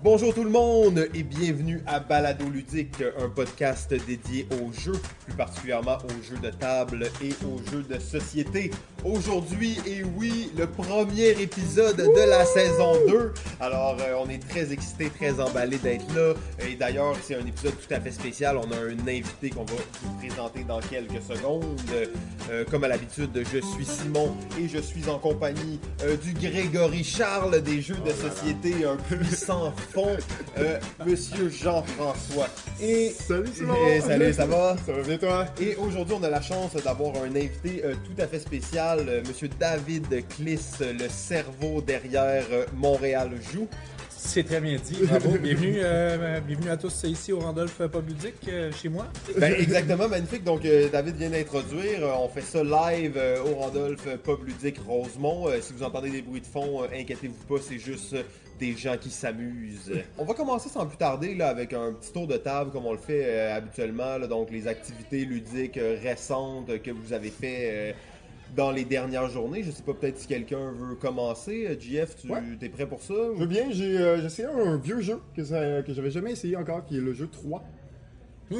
Bonjour tout le monde et bienvenue à Balado Ludique, un podcast dédié aux jeux, plus particulièrement aux jeux de table et aux jeux de société. Aujourd'hui, et oui, le premier épisode de la saison 2. Alors, euh, on est très excités, très emballés d'être là. Et d'ailleurs, c'est un épisode tout à fait spécial. On a un invité qu'on va vous présenter dans quelques secondes. Euh, comme à l'habitude, je suis Simon et je suis en compagnie euh, du Grégory Charles des jeux de société, un puissant fond, euh, Monsieur Jean-François. Et Salut Simon! Eh, salut, ça va? Ça va bien toi? Et aujourd'hui, on a la chance d'avoir un invité tout à fait spécial, euh, Monsieur David Kliss, le cerveau derrière euh, Montréal Joue. C'est très bien dit, bravo. bienvenue, euh, bienvenue à tous ici au Randolph Ludique, euh, chez moi. Ben, exactement, magnifique. Donc, euh, David vient d'introduire. Euh, on fait ça live euh, au Randolph euh, Pub Ludique Rosemont. Euh, si vous entendez des bruits de fond, euh, inquiétez-vous pas, c'est juste euh, des gens qui s'amusent. On va commencer sans plus tarder là, avec un petit tour de table comme on le fait euh, habituellement. là. donc, les activités ludiques euh, récentes euh, que vous avez fait euh, dans les dernières journées. Je sais pas, peut-être si quelqu'un veut commencer. Euh, JF, tu Ouais. es prêt pour ça? Je veux bien, j'ai euh, j'ai essayé un vieux jeu que, ça- que j'avais jamais essayé encore, qui est le jeu 3. Hmm.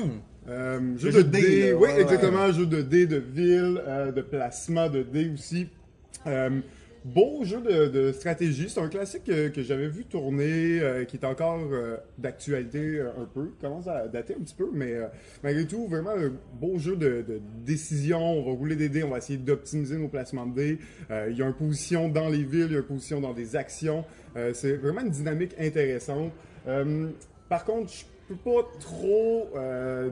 Euh, jeu de jeu de dés, dés, là, oui, ouais, exactement, jeu de dés, de ville, euh, de placement de dés aussi. Beau jeu de, stratégie, c'est un classique que, j'avais vu tourner, euh, qui est encore euh, d'actualité euh, un peu, commence à dater un petit peu, mais malgré tout, vraiment un beau jeu de, de décision. On va rouler des dés, on va essayer d'optimiser nos placements de dés. Il y a une position dans les villes, il y a une position dans des actions. C'est vraiment une dynamique intéressante. Par contre, je peux pas trop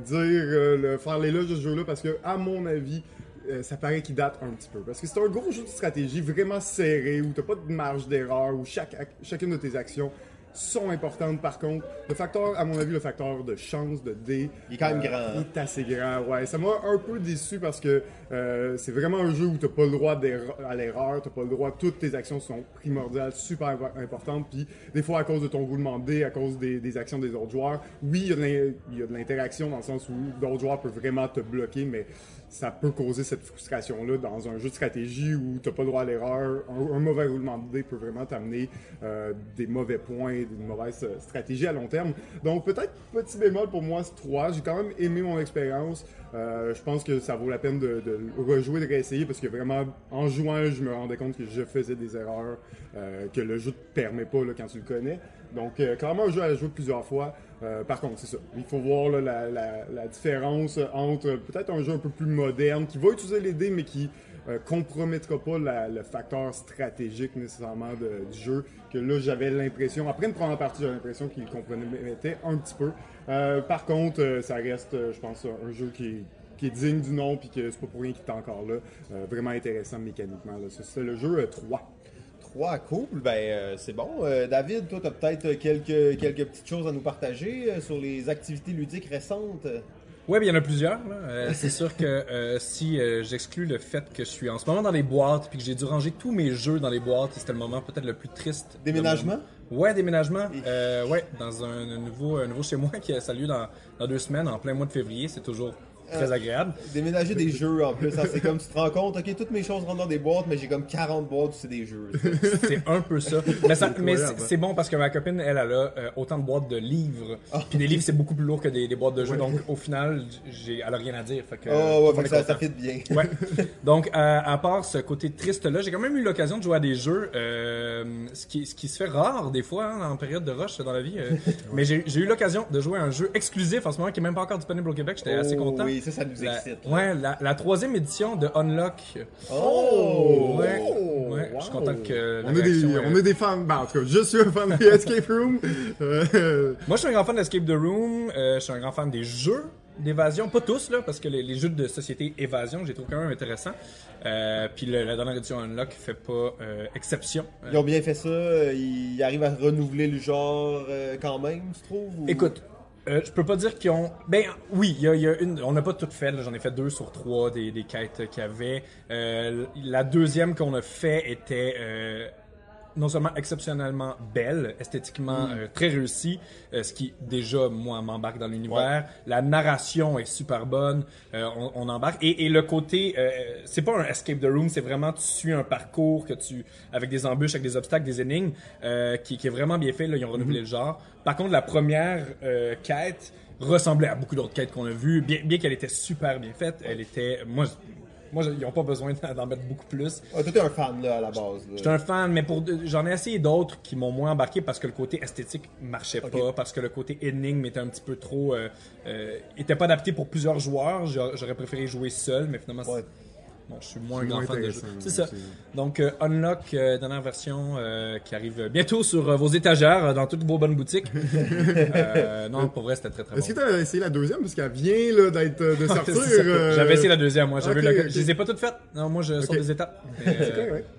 dire le, faire l'éloge de ce jeu-là parce que, à mon avis, euh, ça paraît qu'il date un petit peu. Parce que c'est un gros jeu de stratégie vraiment serré où t'as pas de marge d'erreur, où chaque, ac- chacune de tes actions sont importantes. Par contre, le facteur, à mon avis, le facteur de chance, de dé, Il est quand même euh, grand? Il est assez grand, ouais. Ça m'a un peu déçu parce que euh, c'est vraiment un jeu où t'as pas le droit à l'erreur, t'as pas le droit, toutes tes actions sont primordiales, super impo- importantes, puis des fois à cause de ton roulement de dés, à cause des, des actions des autres joueurs, oui, il y a de l'interaction dans le sens où d'autres joueurs peuvent vraiment te bloquer, mais ça peut causer cette frustration-là dans un jeu de stratégie où t'as pas le droit à l'erreur. Un, mauvais roulement de dés peut vraiment t'amener euh, des mauvais points, une mauvaise euh, stratégie à long terme. Donc peut-être petit bémol pour moi, c'est 3. J'ai quand même aimé mon expérience. Euh, je pense que ça vaut la peine de, de rejouer, de réessayer parce que vraiment, en jouant, je me rendais compte que je faisais des erreurs que le jeu te permet pas là, quand tu le connais. Donc, euh, clairement, un jeu à jouer plusieurs fois. Euh, par contre, c'est ça. Il faut voir la, différence entre peut-être un jeu un peu plus moderne qui va utiliser les dés, mais qui euh, compromettra pas le facteur stratégique nécessairement du jeu. Que là, j'avais l'impression, après une première partie, j'avais l'impression qu'il compromettait un petit peu. Par contre, ça reste, je pense, un jeu qui est, digne du nom, puis que c'est pas pour rien qu'il est encore là. Vraiment intéressant mécaniquement. C'est le jeu euh, 3. 3, cool. Ben, euh, c'est bon. Euh, David, toi, tu as peut-être quelques, quelques petites choses à nous partager euh, sur les activités ludiques récentes? Bien, il y en a plusieurs. là. Euh, c'est sûr que euh, si euh, j'exclus le fait que je suis en ce moment dans les boîtes, puis que j'ai dû ranger tous mes jeux dans les boîtes, c'était le moment peut-être le plus triste. Déménagement? Ouais, déménagement. Euh, ouais, dans un nouveau, un nouveau chez moi qui a ça a lieu dans, dans deux semaines, en plein mois de février. C'est toujours très agréable. Déménager des jeux en plus, hein, c'est comme tu te rends compte, ok, toutes mes choses rentrent dans des boîtes, mais j'ai comme 40 boîtes où c'est des jeux. C'est un peu ça. Mais, ça- mais c'est bon parce que ma copine, elle, elle a euh, autant de boîtes de livres. Puis des livres, c'est beaucoup plus lourd que des, des boîtes de jeux. Donc, au final, j'ai, elle a rien à dire. Fait que, Oh, ouais, fait que ça, ça fit bien. Ouais. Donc, à, à part ce côté triste-là, j'ai quand même eu l'occasion de jouer à des jeux, euh, ce, qui, ce qui se fait rare des fois hein, en période de rush dans la vie. euh. Mais j'ai eu l'occasion de jouer à un jeu exclusif en ce moment qui est même pas encore disponible au Québec. J'étais assez Oh, content. Oui, ça, ça nous La, excite. là. ouais, la, la troisième édition de Unlock. Oh! Ouais, Oh, ouais, je suis content que la on, est des, on est des fans, ben, en tout cas, je suis un fan de Escape Room. Euh, Moi, je suis un grand fan d'Escape the Room. euh, je suis un grand fan des jeux d'évasion. Pas tous, là, parce que les, les jeux de société évasion, je les trouve quand même intéressants. Euh, puis le- la dernière édition Unlock fait pas euh, exception. Ils ont bien fait ça, ils arrivent à renouveler le genre euh, quand même, tu trouves? ou- Écoute, euh, je peux pas dire qu'ils ont. Ben oui, il y a, y a une. On n'a pas tout fait. J'en ai fait deux sur trois des, des quêtes qu'il y avait. Euh, la deuxième qu'on a fait était euh, non seulement exceptionnellement belle, esthétiquement euh, très réussie, euh, ce qui déjà moi m'embarque dans l'univers. La narration est super bonne, euh, on, on embarque et, et le côté, c'est pas un escape the room, c'est vraiment tu suis un parcours que tu avec des embûches, avec des obstacles, des énigmes, qui, qui est vraiment bien fait. Là, ils ont renouvelé le genre. Par contre, la première quête ressemblait à beaucoup d'autres quêtes qu'on a vues, bien, bien qu'elle était super bien faite. Elle était, moi, moi, ils n'ont pas besoin d'en mettre beaucoup plus. Ah, toi, t'es un fan, là, à la base. J'étais un fan, mais pour j'en ai essayé d'autres qui m'ont moins embarqué parce que le côté esthétique marchait pas, parce que le côté énigme était un petit peu trop, euh, euh, était pas adapté pour plusieurs joueurs. J'a- J'aurais préféré jouer seul, mais finalement, c'est- Ouais. Bon, je suis moins C'est grand moins fan de jeu. C'est ça. Donc, euh, Unlock, euh, dernière version euh, qui arrive bientôt sur euh, vos étagères euh, dans toutes vos bonnes boutiques. Euh, non, pour vrai, c'était très très bon. Est-ce que t'as essayé la deuxième? Parce qu'elle vient là, d'être de sortir? Euh, J'avais essayé la deuxième, moi. J'avais ok, le- ok. Je les ai pas toutes faites. Non, moi, je sors des étapes.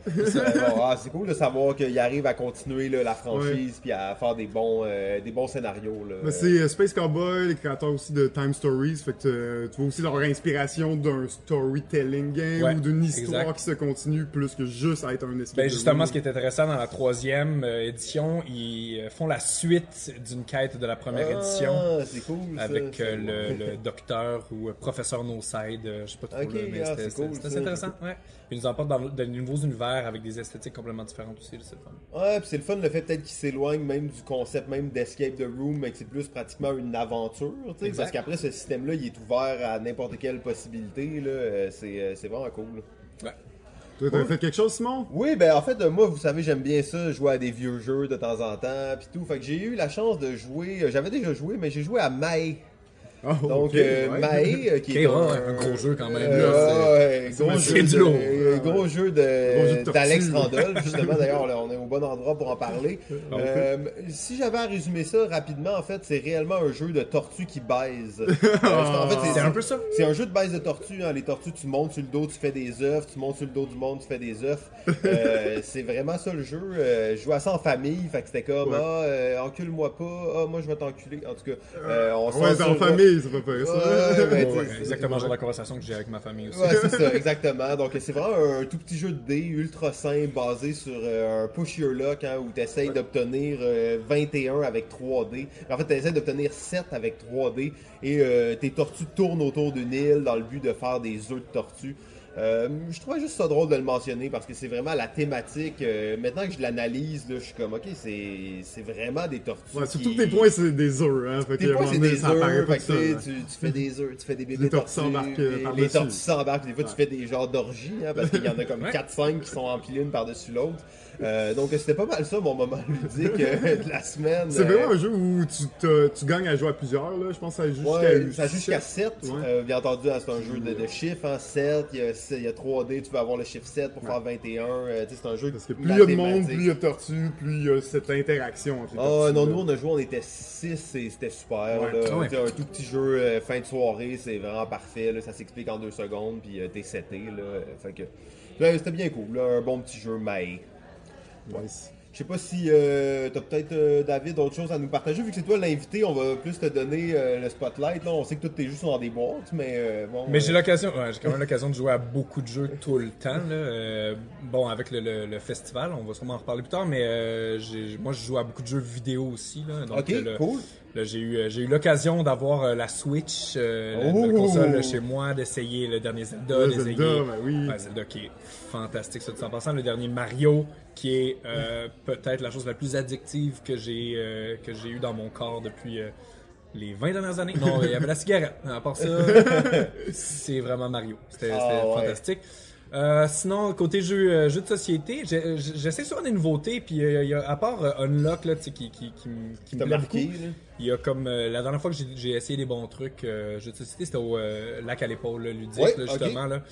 Bon, ah, c'est cool de savoir qu'il arrive à continuer là, la franchise puis à faire des bons, euh, des bons scénarios. Là. Mais c'est euh, Space Cowboy, les créateurs aussi de Time Stories, fait que tu vois aussi leur inspiration d'un storytelling game Ouais, ou d'une histoire exact. qui se continue plus que juste à être un escape Ben justement, room. ce qui est intéressant dans la troisième euh, édition, ils euh, font la suite d'une quête de la première édition Ah, c'est cool. avec ça. euh, le, le docteur ou euh, professeur No Side, euh, je sais pas trop, Ok, là, mais ah, c'était cool, intéressant. Ouais. Ils nous emportent dans de nouveaux univers avec des esthétiques complètement différentes aussi. c'est le fun. Ouais, puis c'est le fun le fait peut-être qu'il s'éloigne même du concept même d'escape the room, mais que c'est plus pratiquement une aventure, tu sais, parce qu'après ce système-là, il est ouvert à n'importe quelle possibilité, là, euh, c'est euh, c'est vraiment cool. là. Ouais. Toi, t'as fait quelque chose, Simon? Oui, ben en fait, euh, moi, vous savez, j'aime bien ça, jouer à des vieux jeux de temps en temps, puis tout. Fait que j'ai eu la chance de jouer, j'avais déjà joué, mais j'ai joué à Mae. Oh, Donc, euh, ouais. Mae, euh, qui est ouais, un, un gros jeu quand même, Euh, là, ouais, c'est- jeu du de- lourd. euh, Gros jeu tortue. d'Alex Randolph, justement. D'ailleurs, là, on est au bon endroit pour en parler. Euh, si j'avais à résumer ça rapidement, en fait, c'est réellement un jeu de tortues qui baise. Euh, c'est- en fait, C'est un peu ça. c'est un jeu de base de tortues. Hein. Les tortues, tu montes sur le dos, tu fais des œufs. Tu montes sur le dos du monde, tu fais des œufs. Euh, c'est vraiment ça le jeu. Euh, je jouais à ça en famille. Fait que c'était comme, Ouais. ah, euh, encule-moi pas. Ah, moi, je vais t'enculer. En tout cas, euh, on Ouais, c'est en famille, Ouais, ben, Ouais, ouais, exactement genre de conversation que j'ai avec ma famille aussi. Ouais, c'est ça, exactement. Donc, c'est vraiment un tout petit jeu de dés ultra simple basé sur euh, un push your luck hein, où tu essayes d'obtenir euh, 21 avec 3D. En fait, tu essaies d'obtenir 7 avec 3D et euh, tes tortues tournent autour d'une île dans le but de faire des œufs de tortues. Euh, je trouvais juste ça drôle de le mentionner parce que c'est vraiment la thématique. euh, maintenant que je l'analyse, je suis comme, ok, c'est c'est vraiment des tortues. Ouais, surtout qui- que tes points, c'est des œufs, hein. Fait tes points, c'est des ça œufs, fait que, tu, fais des œufs, tu fais des bébés Les tortues s'embarquent, euh, puis par-dessus. les tortues s'embarquent, des fois tu fais des genres d'orgies, hein, parce qu'il y en a comme Ouais. 4-5 qui sont empilés une par-dessus l'autre. Euh, donc c'était pas mal ça mon moment ludique euh, de la semaine. C'est Euh, vraiment un jeu où tu, te- tu gagnes à jouer à plusieurs, là. Je pense que ça joue Ouais, jusqu'à. ça joue jusqu'à 7. Ouais. Euh, bien entendu, hein, c'est un jeu de, de chiffres. Hein, 7, il y, a, il y a 3D, tu peux avoir le chiffre 7 pour faire 21. euh, tu sais, c'est un jeu Parce que plus il y a de monde, plus il y a de tortues, plus il y a cette interaction entre les Ah tortues, non, là. nous on a joué, on était 6 et c'était super. Ouais. là. Ah ouais. Un tout petit jeu euh, fin de soirée, c'est vraiment parfait. Là, ça s'explique en deux secondes, puis euh, t'es seté. Là, fait que là, c'était bien cool. Là, un bon petit jeu, mais. Nice. Je sais pas si euh, t'as peut-être, euh, David, autre chose à nous partager. Vu que c'est toi l'invité, on va plus te donner euh, le spotlight. Là. On sait que tous tes jeux sont dans des boîtes, mais bon. Mais j'ai l'occasion, ouais, j'ai quand même l'occasion de jouer à beaucoup de jeux tout le temps. Là. Bon, avec le, le- le festival, on va sûrement en reparler plus tard, mais j'ai- moi je joue à beaucoup de jeux vidéo aussi. Là, donc, Ok, le- cool. Là, j'ai eu, j'ai eu l'occasion d'avoir la Switch, la Oh! console chez moi, d'essayer le dernier Zelda, Le d'essayer Zelda, ben oui. Ouais, Zelda qui est fantastique, ça, en passant, le dernier Mario, qui est euh, peut-être la chose la plus addictive que j'ai euh, que j'ai eu dans mon corps depuis euh, les 20 dernières années. Non, il y avait la cigarette. À part ça, c'est vraiment Mario. C'était Ah, ouais. fantastique. Euh, sinon, côté jeu, jeu de société, j'essaie souvent des nouveautés, puis il y a, à part Unlock, là, qui, qui, qui, me- qui me T'as plaît marqué, beaucoup, il y a comme la dernière fois que j'ai- essayé des bons trucs jeux de société, c'était au lac à l'épaule ludique, Ouais, là, ok. justement. là.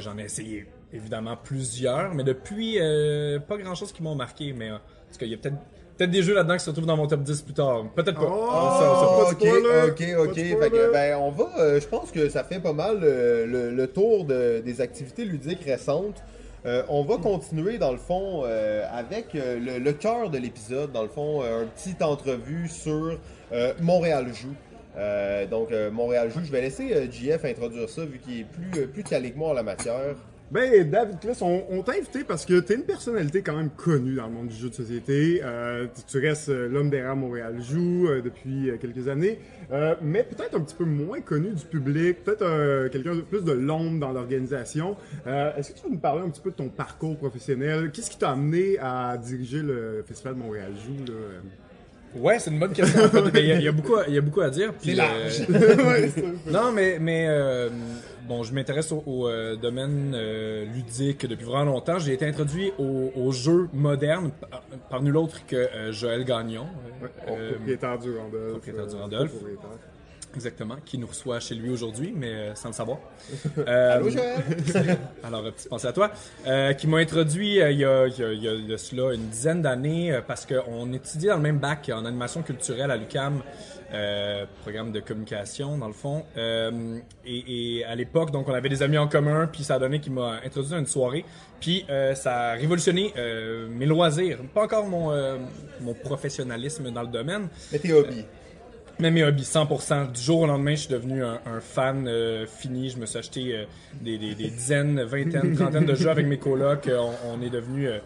J'en ai essayé évidemment plusieurs, mais depuis, euh, pas grand chose qui m'ont marqué. Mais euh, parce qu'il y a peut-être peut-être des jeux là-dedans qui se retrouvent dans mon top 10 plus tard. Peut-être pas. Oh! Ah, ça, ça, pas de ok, ok, ok. Fait spoiler. que, ben, on va. euh, je pense que ça fait pas mal euh, le, le tour de- des activités ludiques récentes. Euh, on va continuer dans le fond euh, avec euh, le, le cœur de l'épisode, dans le fond, euh, un petit entrevue sur euh, Montréal joue. Euh, donc euh, Montréal joue. Je vais laisser euh, JF introduire ça vu qu'il est plus euh, plus calé que moi en la matière. Ben, David Kless, on, on t'a invité parce que t'es une personnalité quand même connue dans le monde du jeu de société. Euh, tu- tu restes euh, l'homme des rats Montréal joue euh, depuis quelques années, Euh, mais peut-être un petit peu moins connu du public, peut-être quelqu'un de plus de l'ombre dans l'organisation. Est-ce que tu peux nous parler un petit peu de ton parcours professionnel? Qu'est-ce qui t'a amené à diriger le Festival Montréal joue là? Ouais, c'est une bonne question. en fait. Mais Il y, a- il y a beaucoup, à- il y a beaucoup à dire. puis, C'est large. non, mais, mais bon, je m'intéresse au, au, euh, domaine euh, ludique depuis vraiment longtemps. J'ai été introduit aux, aux jeux modernes par, par nul autre que euh, Joël Gagnon. Ouais, Euh, propriétaire du Randolph. propriétaire du euh, Randolph. propriétaire. Exactement, qui nous reçoit chez lui aujourd'hui, mais euh, sans le savoir. Euh, Allô, Joël? Alors, petite pensée à toi. Euh, qui m'a introduit il y, a, il y de cela une dizaine d'années parce qu'on étudiait dans le même bac en animation culturelle à l'UCAM, euh, programme de communication dans le fond. Euh, et, et à l'époque, donc, on avait des amis en commun, puis ça a donné qu'il m'a introduit à une soirée. Puis euh, ça a révolutionné mes loisirs. Pas encore mon, mon professionnalisme dans le domaine, Mais tes hobbies? Mais mes hobbies, 100%. Du jour au lendemain, je suis devenu un, un fan euh, fini. Je me suis acheté euh, des, des- des dizaines, vingtaines, trentaines de jeux avec mes colocs. Euh, On, on est devenu euh,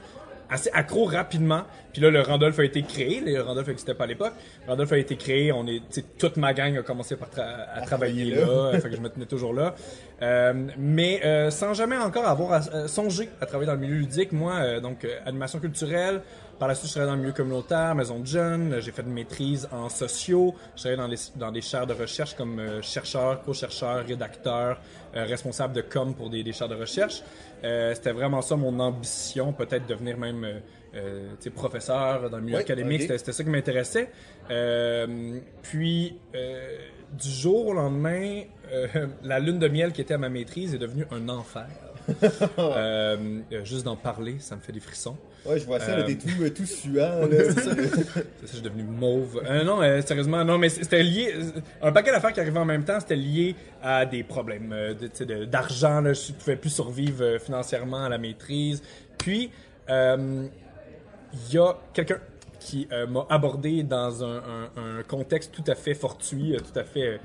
assez accro rapidement. Puis là, le Randolph a été créé. Le Randolph n'existait pas à l'époque. Le Randolph a été créé. On est, toute ma gang a commencé par tra- à, travailler travailler là. Euh, fait que je me tenais toujours là. Euh, mais euh, sans jamais encore avoir à- euh, songé à travailler dans le milieu ludique. Moi, donc, animation culturelle. Par la suite, je travaillais dans le milieu communautaire, maison de jeunes. J'ai fait une maîtrise en sociaux. Je travaillais dans, les, dans des chaires de recherche comme euh, chercheur, co-chercheur, rédacteur, euh, responsable de com pour des, des chaires de recherche. Euh, C'était vraiment ça mon ambition, peut-être devenir même euh, professeur dans le milieu académique. ok. C'était c'était ça qui m'intéressait. Euh, puis, euh, du jour au lendemain, euh, la lune de miel qui était à ma maîtrise est devenue un enfer. Euh, euh, juste d'en parler, ça me fait des frissons. Ouais, je vois ça, Euh, t'es tout, euh, tout suant. C'est ça, je suis devenu mauve. Euh, non, sérieusement, non, mais c'était lié. Un paquet d'affaires qui arrivaient en même temps, c'était lié à des problèmes de- de- d'argent. là. Je ne pouvais plus survivre financièrement à la maîtrise. Puis, il y a quelqu'un qui m'a abordé dans un, un- un contexte tout à fait fortuit, tout à fait.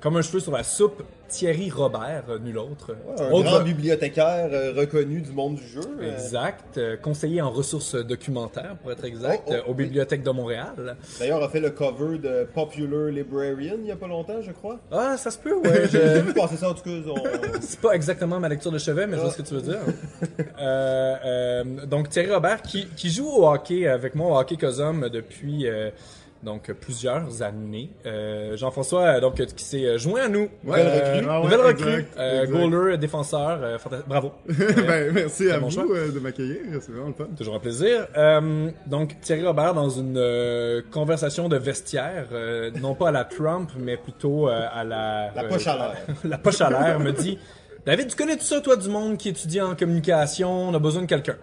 Comme un cheveu sur la soupe, Thierry Robert, euh, nul autre. Un Autre- grand bibliothécaire euh, reconnu du monde du jeu. euh. Exact. Conseiller en ressources documentaires, pour être exact, Oh, oh, aux oui. bibliothèques de Montréal. D'ailleurs, on a fait le cover de Popular Librarian il y a pas longtemps, je crois. Ah, ça se peut, ouais. J'ai vu passer ça, en tout cas. on- C'est pas exactement ma lecture de chevet, mais je vois ce que tu veux dire. Euh, donc, Thierry Robert, qui, qui joue au hockey avec moi, au hockey Cosum, depuis donc plusieurs années. Euh, Jean-François, euh, donc, qui s'est joint à nous. Nouvelle Euh, recrue. Ah ouais, nouvelle recrue. exact, euh, exact. goaler, défenseur. euh, Bravo. ben, merci à bon vous euh, de m'accueillir, c'est vraiment le fun. Toujours un plaisir. Euh, donc, Thierry Robert, dans une euh, conversation de vestiaire, euh, non pas à la Trump, mais plutôt euh, à la... La euh, poche à l'air. la poche à l'air, me dit David, tu connais tout ça, toi, du monde qui étudie en communication, on a besoin de quelqu'un.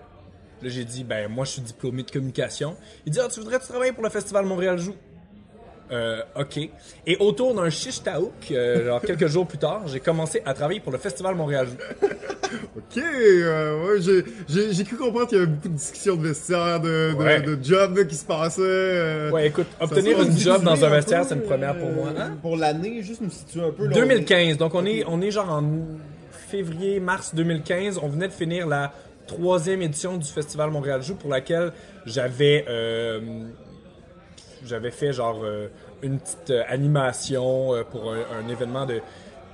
Là, j'ai dit Ben, moi, je suis diplômé de communication. Il dit Ah, tu voudrais-tu travailler pour le Festival Montréal Joue? Euh, ok. Et autour d'un shish taouk, euh, genre quelques jours plus tard, j'ai commencé à travailler pour le Festival Montréal Joue. Ok, euh, ouais, j'ai- cru comprendre qu'il y avait beaucoup de discussions de vestiaire, de, de, Ouais. de jobs là, qui se passaient. euh, Ouais, écoute, obtenir une job dans un vestiaire, c'est une première pour moi. Hein? Pour l'année, juste nous situer un peu. là, 2015. Donc on est, on est genre en février, mars 2015. On venait de finir la troisième édition du Festival Montréal Joue pour laquelle j'avais euh, j'avais fait genre euh, une petite euh, animation euh, pour un, un événement de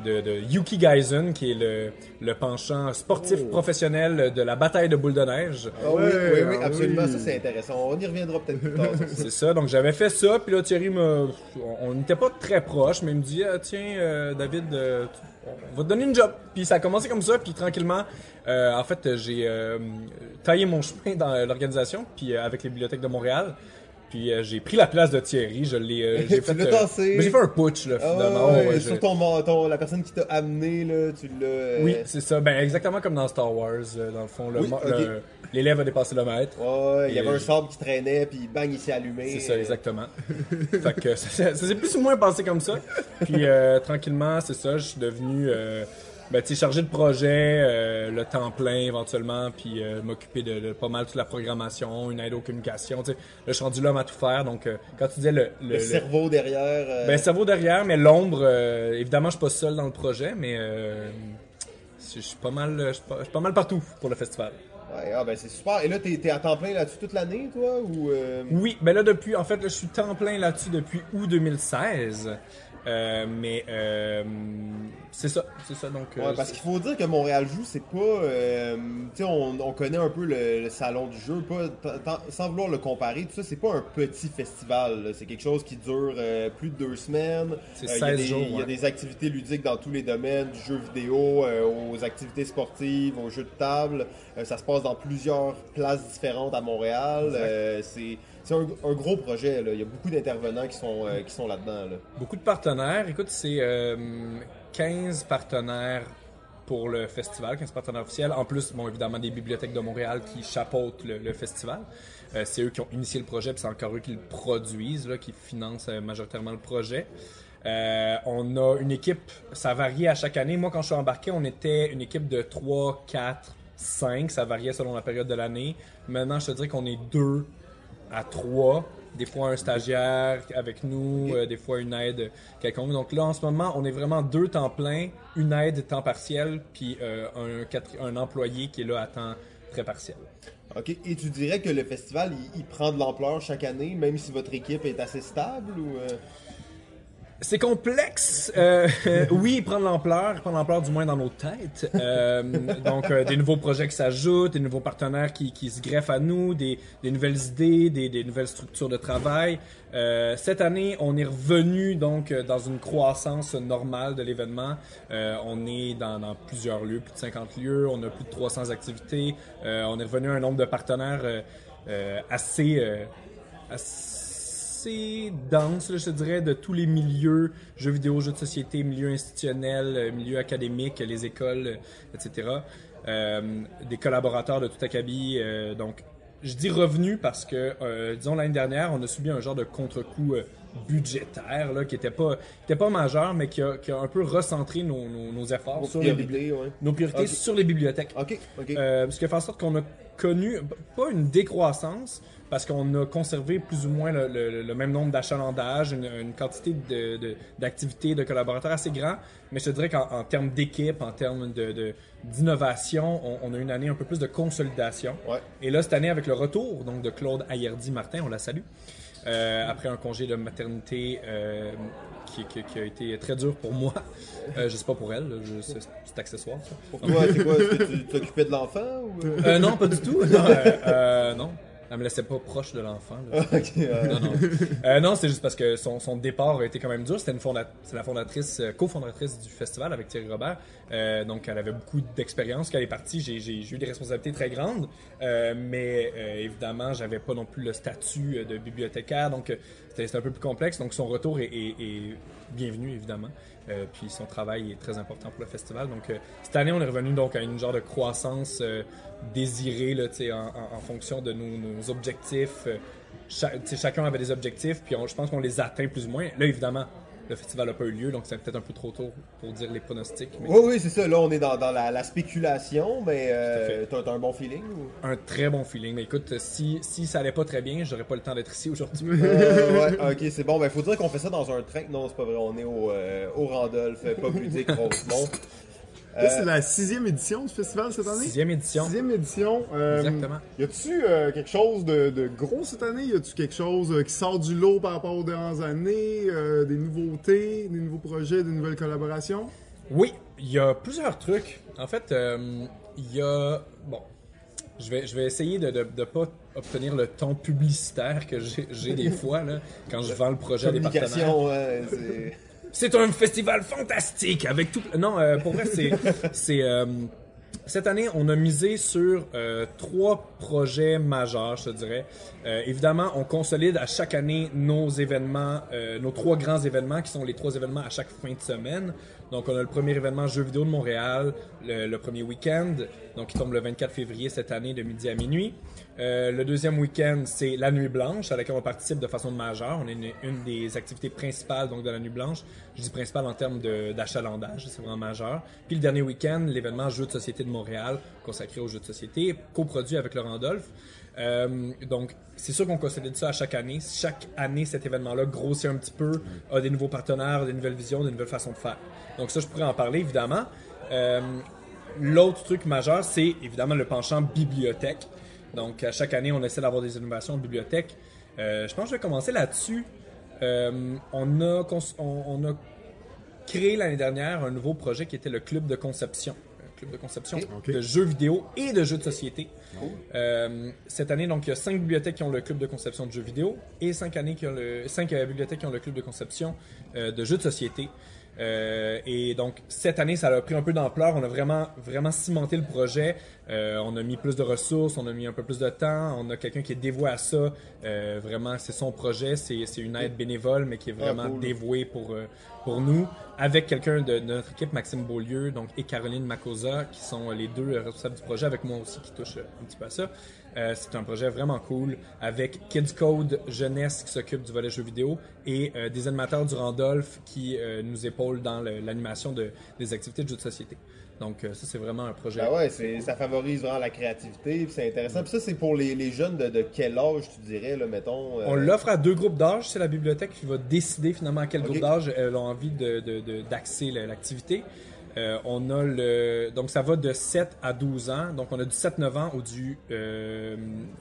de, de Yuki Gaisen, qui est le, le penchant sportif Oh. professionnel de la bataille de boule de neige. Ah oui, Ouais, oui, oui, ah absolument. oui. Ça, c'est intéressant. On y reviendra peut-être plus tard. C'est ça, donc j'avais fait ça, puis là Thierry me... On n'était pas très proches, mais il me dit Ah, Tiens, euh, David, euh, tu- va te donner une job. Puis ça a commencé comme ça, puis tranquillement, euh, en fait, j'ai euh, taillé mon chemin dans l'organisation, puis euh, avec les bibliothèques de Montréal. Puis euh, j'ai pris la place de Thierry, je l'ai euh, j'ai fait mais j'ai fait un putsch là Ah finalement. ouais, Ouais, ouais, sur ton, ton- la personne qui t'a amené, là, tu l'as. euh, Oui, c'est ça. Ben exactement comme dans Star Wars, euh, dans le fond, Oui, l'élève a dépassé le maître. Ouais, il y avait un sable qui traînait, puis bang, il s'est allumé. C'est ça, exactement. fait que ça, ça- ça s'est plus ou moins passé comme ça. Puis euh, tranquillement, c'est ça, je suis devenu euh, ben, tu chargé de projet, euh, le temps plein éventuellement, puis euh, m'occuper de, de pas mal toute la programmation, une aide aux communications. tu sais. Là, je suis rendu l'homme à tout faire. Donc, euh, quand tu disais le, le, Le, le- cerveau derrière. ben, cerveau derrière, mais l'ombre, évidemment, je suis pas seul dans le projet, mais euh, je suis pas mal, je suis pas, mal partout pour le festival. Ouais, ah, ben c'est super. Et là, t'es t'es à temps plein là-dessus toute l'année, toi ou euh, Oui, ben là depuis, en fait, là, je suis temps plein là-dessus depuis août 2016. Euh, mais euh, c'est ça, c'est ça. Donc, euh, Ouais, parce qu'il faut dire que Montréal joue, c'est pas. euh, tu sais, on, on connaît un peu le, le salon du jeu, pas, sans vouloir le comparer, tout ça, c'est pas un petit festival. C'est quelque chose qui dure euh, plus de deux semaines. C'est Euh, il y a 16 des- jours, Il y a des activités ludiques dans tous les domaines, du jeu vidéo, aux activités sportives, aux jeux de table. Ça se passe dans plusieurs places différentes à Montréal. C'est c'est un, gros projet. Il y a beaucoup d'intervenants qui sont, euh, sont là-dedans. Là. Beaucoup de partenaires. Écoute, c'est euh, 15 partenaires pour le festival, 15 partenaires officiels. En plus, bon, évidemment, des bibliothèques de Montréal qui chapeautent le, festival. Euh, c'est eux qui ont initié le projet, puis c'est encore eux qui le produisent, là, qui financent euh, majoritairement le projet. Euh, on a une équipe, ça variait à chaque année. Moi, quand je suis embarqué, on était une équipe de 3, 4, 5. Ça variait selon la période de l'année. Maintenant, je te dirais qu'on est deux à trois. Des fois un stagiaire avec nous, euh, des fois une aide quelconque. Donc là, en ce moment, on est vraiment deux temps plein, une aide temps partiel, puis euh, un, employé qui est là à temps très partiel. OK. Et tu dirais que le festival, il, il prend de l'ampleur chaque année, même si votre équipe est assez stable ou. euh? C'est complexe. Euh, oui, il prend de l'ampleur, il prend de l'ampleur du moins dans nos têtes. Euh, donc, euh, des nouveaux projets qui s'ajoutent, des nouveaux partenaires qui, qui se greffent à nous, des, des nouvelles idées, des, des nouvelles structures de travail. Euh, cette année, on est revenu donc euh, dans une croissance normale de l'événement. On est dans, dans plusieurs lieux, plus de 50 lieux, on a plus de 300 activités. On est revenu à un nombre de partenaires assez, euh, assez dense, là, je te dirais, de tous les milieux, jeux vidéo, jeux de société, milieu institutionnel, euh, milieu académique, les écoles, euh, etc. Euh, des collaborateurs de tout acabit. euh, donc, je dis revenu parce que, euh, disons, l'année dernière, on a subi un genre de contre-coup budgétaire là, qui n'était pas, qui était pas majeur, mais qui a, qui a un peu recentré nos, nos- nos efforts Vos sur les, priorités, bibli- ouais. nos priorités sur les bibliothèques. OK, OK. Euh, ce qui a fait en sorte qu'on a connu, pas une décroissance, parce qu'on a conservé plus ou moins le, le- le même nombre d'achalandages, une, une quantité de- de- d'activités, de, collaborateurs assez grand, mais je te dirais qu'en en termes d'équipe, en termes de- de- d'innovation, on, on a une année un peu plus de consolidation. Ouais. Et là, cette année, avec le retour donc, de Claude Ayerdi-Martin, on la salue, euh, après un congé de maternité euh, qui, qui- qui a été très dur pour moi. Euh, je sais pas pour elle, c'est accessoire. ça. Pour toi, c'est quoi? Est-ce que tu t'occupais de l'enfant ou? euh? Non, pas du tout. Non, non. Elle me laissait pas proche de l'enfant. euh, Non, non. Euh, non, c'est juste parce que son, son départ a été quand même dur. C'était une fonda- c'est la fondatrice, euh, cofondatrice du festival avec Thierry Robert. Euh, donc, elle avait beaucoup d'expérience. Quand elle est partie, j'ai, eu des responsabilités très grandes. Euh, mais évidemment, j'avais pas non plus le statut de bibliothécaire. Donc, c'était, c'était un peu plus complexe. Donc, son retour est, est- est bienvenu, évidemment. Euh, puis son travail est très important pour le festival. Donc, euh, cette année, on est revenu donc à une genre de croissance euh, désirée là, en, en- fonction de nos, objectifs. Cha- chacun avait des objectifs, puis je pense qu'on les atteint plus ou moins. Là, évidemment, le festival n'a pas eu lieu, donc c'est peut-être un peu trop tôt pour dire les pronostics. Mais Oui, oui, c'est ça. Là, on est dans, dans la, la spéculation, mais euh, t'as t'as un bon feeling ou? un très bon feeling. Mais écoute, si, si ça allait pas très bien, j'aurais pas le temps d'être ici aujourd'hui. Euh, ouais, ok, c'est bon. Ben, faut dire qu'on fait ça dans un train. Non, c'est pas vrai. On est au, euh, au Randolph, Pop Ludique, Rosemont. Là, c'est la sixième édition du festival cette année? Sixième édition. Sixième édition. euh, Exactement. Y a-tu euh, quelque chose de, de gros cette année? Y a-tu quelque chose euh, qui sort du lot par rapport aux dernières années Euh, Des nouveautés, des nouveaux projets, des nouvelles collaborations? Oui, il y a plusieurs trucs. En fait, euh, il y a. Bon, je vais, je vais essayer de ne pas obtenir le ton publicitaire que j'ai des fois là, quand je vends le projet à des partenaires. Ouais, c'est. Un festival fantastique avec tout. Non, euh, pour vrai, c'est. c'est euh, cette année, on a misé sur euh, trois projets majeurs, je te dirais. Euh, évidemment, on consolide à chaque année nos événements, euh, nos trois grands événements qui sont les trois événements à chaque fin de semaine. Donc, on a le premier événement Jeux vidéo de Montréal, le, premier week-end, donc qui tombe le 24 février cette année de midi à minuit. Euh, le deuxième week-end, c'est la Nuit Blanche, à laquelle on participe de façon majeure. On est une, des activités principales donc de la Nuit Blanche. Je dis principale en termes d'achalandage, c'est vraiment majeur. Puis le dernier week-end, l'événement Jeux de société de Montréal, consacré aux jeux de société, coproduit avec le Randolph. Euh, donc, c'est sûr qu'on consolide ça à chaque année. Chaque année, cet événement-là grossit un petit peu, a des nouveaux partenaires, des nouvelles visions, des nouvelles façons de faire. Donc ça, je pourrais en parler, évidemment. Euh, l'autre truc majeur, c'est évidemment le penchant bibliothèque. Donc, à chaque année, on essaie d'avoir des innovations en bibliothèque. Euh, je pense que je vais commencer là-dessus. On a créé l'année dernière un nouveau projet qui était le club de conception. Club de conception de jeux vidéo et de jeux de société. Euh, cette année, donc, il y a cinq bibliothèques qui ont le club de conception de jeux vidéo et cinq, années qui ont le, cinq euh, bibliothèques qui ont le club de conception euh, de jeux de société. Euh, et donc, cette année, ça a pris un peu d'ampleur. On a vraiment, vraiment cimenté le projet. Euh, on a mis plus de ressources, on a mis un peu plus de temps. On a quelqu'un qui est dévoué à ça. Euh, vraiment, c'est son projet. C'est une aide bénévole, mais qui est vraiment Ah, cool. dévoué pour, pour nous. Avec quelqu'un de, de notre équipe, Maxime Beaulieu, donc, et Caroline Macosa, qui sont les deux responsables du projet, avec moi aussi qui touche un petit peu à ça. Euh, c'est un projet vraiment cool avec Kids Code Jeunesse qui s'occupe du volet jeux vidéo et euh, des animateurs du Randolph qui euh, nous épaulent dans l'animation de, des activités de jeux de société. Donc ça c'est vraiment un projet. Ben ouais, ça favorise vraiment la créativité, c'est intéressant. Puis ça, c'est pour les, les jeunes de, de quel âge, tu dirais, là, mettons? On l'offre à deux groupes d'âge. C'est la bibliothèque qui va décider finalement à quel groupe d'âge elles ont envie de, de- de- d'axer l'activité. Euh, on a le donc ça va de 7 à 12 ans. Donc on a du 7-9 ans ou du euh,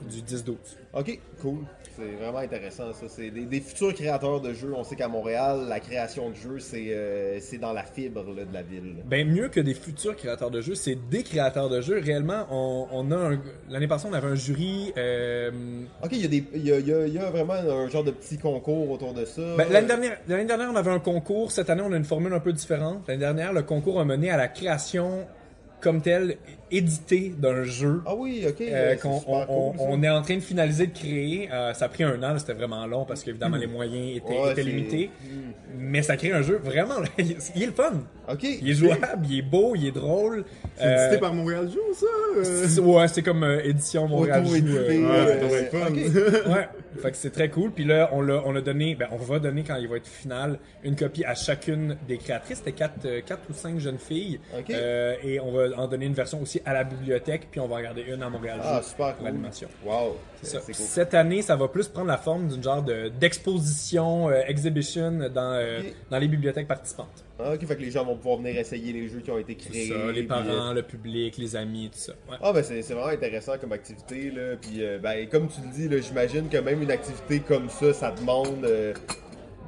du 10-12. Ok, cool. C'est vraiment intéressant, ça. C'est des, des futurs créateurs de jeux. On sait qu'à Montréal, la création de jeux, c'est, euh, c'est dans la fibre là, de la ville. Ben mieux que des futurs créateurs de jeux, c'est des créateurs de jeux. Réellement, on, on a un- l'année passée on avait un jury. Ok, il y, a des- il y, a, il y a- il y a vraiment un genre de petit concours autour de ça. Ben, l'année dernière, dernière, on avait un concours. Cette année, on a une formule un peu différente. L'année dernière, le concours a mené à la création comme telle, éditée d'un jeu. Ah oui, ok. euh, super on, cool, ça. on est en train de finaliser de créer. Euh, ça a pris un an, c'était vraiment long parce qu'évidemment les moyens étaient, Ouais, étaient c'est- limités. Mais ça crée un jeu vraiment. il est est le fun. Ok. Il est jouable, il est beau, il est drôle. C'est Euh, édité par Montréal Joue, ça? euh? ouais, c'est comme euh, édition Montréal Joue, euh, Ouais, euh, fun. Ouais, fait que c'est très cool. Puis là, on l'a, on a donné, ben, on va donner quand il va être final une copie à chacune des créatrices. C'était quatre, euh, quatre ou cinq jeunes filles. Euh, et on va en donner une version aussi à la bibliothèque. Puis on va en garder une à Montréal Ah, super pour cool. l'animation. Wow. C'est ça. C'est cool. Cette année, ça va plus prendre la forme d'une genre de, d'exposition, euh, exhibition dans, euh, dans les bibliothèques participantes. Ah, ok, fait que les gens vont pouvoir venir essayer les jeux qui ont été créés. ça, les parents, euh, le public, les amis, tout ça. Ouais. Ah ben c'est c'est vraiment intéressant comme activité là. Puis euh, ben comme tu le dis là, j'imagine que même une activité comme ça, ça demande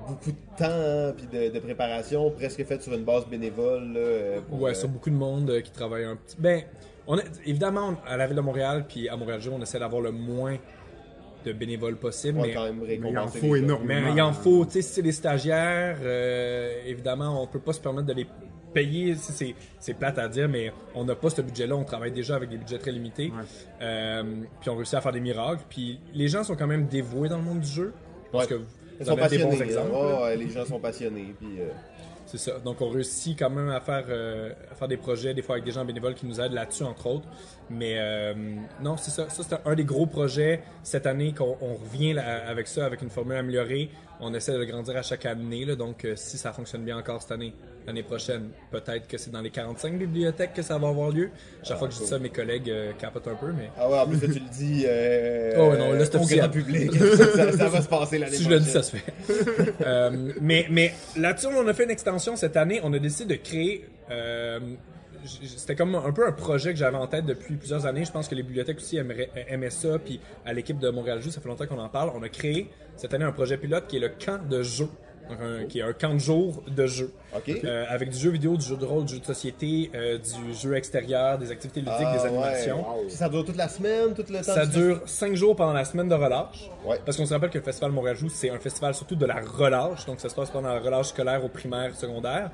beaucoup de temps puis de, de préparation, presque faite sur une base bénévole. Là, euh, pour, Ouais, euh, sur beaucoup de monde euh, qui travaille un petit. Ben, on a- évidemment, à la ville de Montréal puis à Montréal on essaie d'avoir le moins de bénévoles possible. ouais, mais quand même Mais il en faut les énormément. mais il en faut, tu sais, si c'est des stagiaires, euh, évidemment, on peut pas se permettre de les payer. C'est c'est plate à dire, mais on n'a pas ce budget-là. On travaille déjà avec des budgets très limités. Ouais. Euh, puis on réussit à faire des miracles. Puis les gens sont quand même dévoués dans le monde du jeu. Parce Ouais. que vous Ils sont avez des bons passionnés. exemples. les gens sont passionnés. Puis, euh, C'est ça. Donc, on réussit quand même à faire, euh, à faire des projets, des fois avec des gens bénévoles qui nous aident là-dessus, entre autres. Mais euh, non, c'est ça. Ça, c'est un, des gros projets cette année qu'on on revient là- avec ça, avec une formule améliorée. On essaie de le grandir à chaque année. Là, donc, euh, si ça fonctionne bien encore cette année, l'année prochaine, peut-être que c'est dans les 45 bibliothèques que ça va avoir lieu. Chaque fois que je dis ça, mes collègues euh, capotent un peu. Mais Ah ouais, en plus, tu le dis euh, Oh, non, là, au grand public. ça, ça va se passer l'année Si je prochaine. le dis, ça se fait. Euh, mais mais là-dessus, on a fait une extension cette année. On a décidé de créer. C'était comme un peu un projet que j'avais en tête depuis plusieurs années. Je pense que les bibliothèques aussi aimeraient, aimaient ça. Puis à l'équipe de Montréal Jeux, ça fait longtemps qu'on en parle. On a créé cette année un projet pilote qui est le camp de jeu. Donc, un- qui est un camp de jour de jeu. Ok. Euh, avec du jeu vidéo, du jeu de rôle, du jeu de société, euh, du jeu extérieur, des activités ludiques, Ah, des ouais. animations. Ça dure toute la semaine, tout le temps. Ça du- dure 5 jours pendant la semaine de relâche. Ouais. Parce qu'on se rappelle que le Festival Montréal Joue, c'est un festival surtout de la relâche. Donc, ça se passe pendant la relâche scolaire au primaire, secondaire.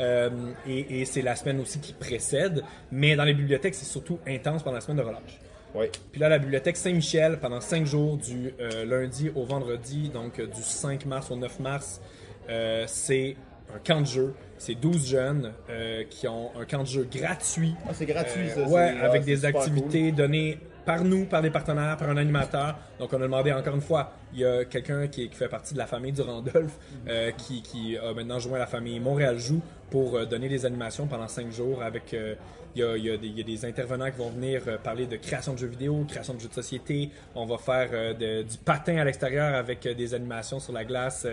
Euh, et et c'est la semaine aussi qui précède. Mais dans les bibliothèques, c'est surtout intense pendant la semaine de relâche. Ouais. Puis là, la bibliothèque Saint-Michel, pendant 5 jours, du euh, lundi au vendredi, donc euh, du 5 mars au 9 mars, euh, c'est un camp de jeu. C'est 12 jeunes euh, qui ont un camp de jeu gratuit. Ah, c'est gratuit, Euh, ça. Ouais, ah, avec des activités données par nous, par des partenaires, par un animateur. Donc, on a demandé encore une fois, il y a quelqu'un qui, qui fait partie de la famille du Randolph euh, qui, qui a maintenant joint la famille Montréal Joue pour euh, donner des animations pendant cinq jours avec. euh, il y, a, il y a des, il y a des intervenants qui vont venir euh, parler de création de jeux vidéo, création de jeux de société. On va faire euh, de- du patin à l'extérieur avec des animations sur la glace.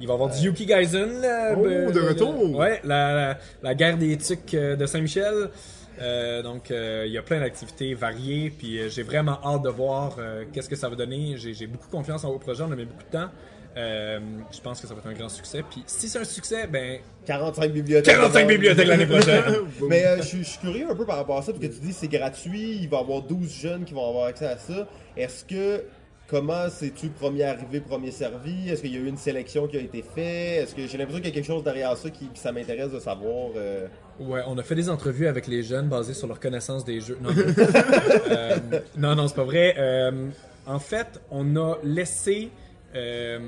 Il va y avoir du Yuki Gaisen. Oh, de retour! Ouais, la, la, la guerre des tucs de Saint-Michel. Euh, donc, euh, il y a plein d'activités variées, puis euh, j'ai vraiment hâte de voir qu'est-ce que ça va donner. J'ai beaucoup confiance en vos projets, on a mis beaucoup de temps. Je pense que ça va être un grand succès. Puis si c'est un succès, ben 45 bibliothèques. 45 bibliothèques l'année prochaine. Mais je suis- curieux un peu par rapport à ça, parce que tu dis c'est gratuit, il va y avoir 12 jeunes qui vont avoir accès à ça. Est-ce que, comment c'est-tu premier arrivé, premier servi? Est-ce qu'il y a eu une sélection qui a été faite? Est-ce que j'ai l'impression qu'il y a quelque chose derrière ça qui, qui ça m'intéresse de savoir? euh, Ouais, on a fait des entrevues avec les jeunes basées sur leur connaissance des jeux. Non, non, Euh, non, non, c'est pas vrai. Euh, en fait, on a laissé euh,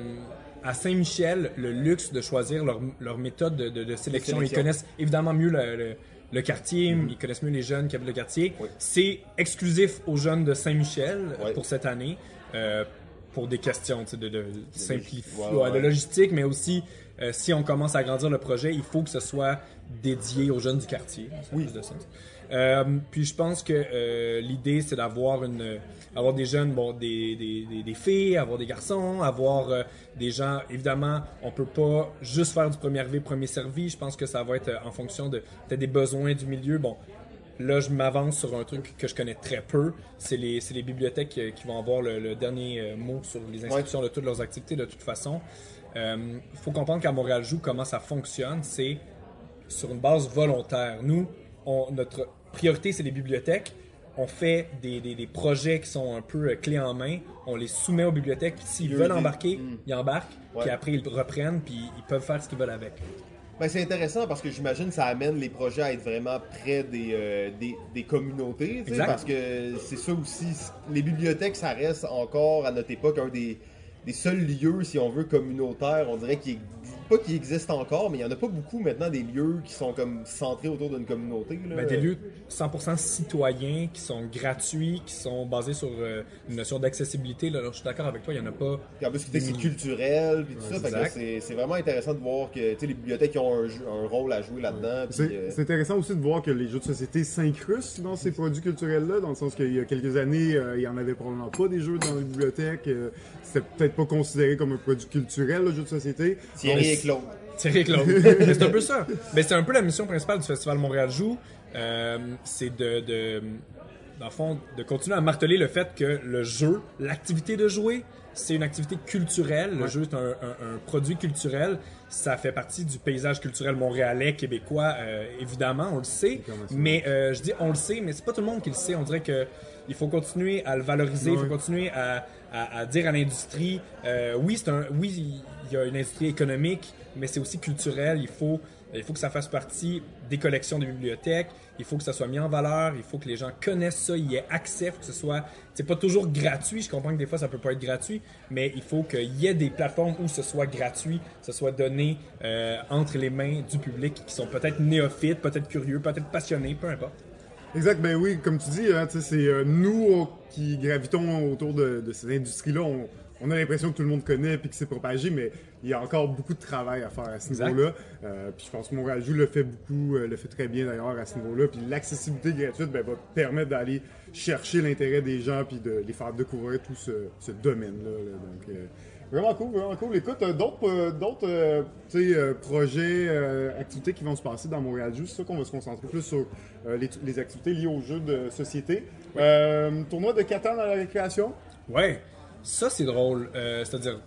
à Saint-Michel le luxe de choisir leur, leur méthode de, de- de sélection. Ils connaissent évidemment mieux le, le- le quartier, ils connaissent mieux les jeunes qui habitent le quartier. Oui. C'est exclusif aux jeunes de Saint-Michel pour cette année. pour des questions de, ouais, ouais. de logistique, mais aussi euh, si on commence à agrandir le projet, il faut que ce soit dédié aux jeunes du quartier. Ça Oui. plus de sens. Euh, puis je pense que euh, l'idée c'est d'avoir une avoir des jeunes bon des, des, des, des filles avoir des garçons avoir euh, des gens évidemment on peut pas juste faire du premier arrivé premier servi je pense que ça va être en fonction de peut-être des besoins du milieu bon Là, je m'avance sur un truc que je connais très peu. C'est les, les bibliothèques qui vont avoir le, le dernier mot sur les inscriptions de toutes leurs activités de toute façon. Il faut comprendre qu'à Montréal Joue, comment ça fonctionne, c'est sur une base volontaire. Nous, on- notre priorité, c'est les bibliothèques. On fait des, des- des projets qui sont un peu euh, clés en main. On les soumet aux bibliothèques. S'ils veulent embarquer, Mm. ils embarquent. Ouais. Puis après, ils reprennent. Puis ils peuvent faire ce qu'ils veulent avec. Ben, c'est intéressant parce que j'imagine que ça amène les projets à être vraiment près des, euh, des, des communautés. Parce que c'est ça aussi. Les bibliothèques, ça reste encore à notre époque un des, des seuls lieux, si on veut, communautaires. On dirait qu'il pas qu'il existe encore, mais il n'y en a pas beaucoup maintenant des lieux qui sont comme centrés autour d'une communauté. là. Ben, des lieux 100% citoyens qui sont gratuits, qui sont basés sur euh, une notion d'accessibilité. Là, Alors, je suis d'accord avec toi, il n'y en a pas. Puis en plus, c'est culturel, puis tout ça. Fait que là, Exact. c'est vraiment intéressant de voir que les bibliothèques ont un, jeu- un rôle à jouer là-dedans. puis, C'est euh, c'est intéressant aussi de voir que les jeux de société s'incrustent dans ces produits culturels-là, dans le sens qu'il y a quelques années, euh, il n'y en avait probablement pas des jeux dans les bibliothèques. euh, C'était peut-être pas considéré comme un produit culturel, le jeu de société. Thierry et Claude. Thierry Claude. Mais c'est un peu ça. Mais c'est un peu la mission principale du Festival Montréal Joue. Euh, c'est de, de, dans le fond, de continuer à marteler le fait que le jeu, l'activité de jouer, c'est une activité culturelle. Le jeu est un, un- un produit culturel. Ça fait partie du paysage culturel montréalais, québécois, euh, évidemment, on le sait. Mais euh, je dis on le sait, mais c'est pas tout le monde qui le sait. On dirait que il faut continuer à le valoriser, il faut continuer à, à- à dire à l'industrie, euh, oui, c'est un, oui, il y a une industrie économique, mais c'est aussi culturel. Il faut, il faut que ça fasse partie des collections des bibliothèques. Il faut que ça soit mis en valeur. Il faut que les gens connaissent ça, y ait accès, faut que ce soit, c'est pas toujours gratuit. Je comprends que des fois ça peut pas être gratuit, mais il faut qu'il y ait des plateformes où ce soit gratuit, ce soit donné euh, entre les mains du public qui sont peut-être néophytes, peut-être curieux, peut-être passionnés, peu importe. Exact, ben oui, comme tu dis, hein, c'est euh, nous euh, qui gravitons autour de, de ces industries-là, on, on a l'impression que tout le monde connaît puis que c'est propagé, mais il y a encore beaucoup de travail à faire à ce niveau-là. Euh, puis je pense que Montréal Joue le fait beaucoup, euh, le fait très bien d'ailleurs à ce niveau-là. Puis l'accessibilité gratuite ben, va permettre d'aller chercher l'intérêt des gens puis de les faire découvrir tout ce, ce domaine-là. là. Donc, euh, Vraiment cool, vraiment cool. Écoute, d'autres, d'autres euh, projets, euh, activités qui vont se passer dans Montréal Joue, c'est ça qu'on va se concentrer plus sur euh, les, les activités liées aux jeux de société. Tournoi de Catan à la récréation? Ouais, ça c'est drôle. Euh, C'est-à-dire,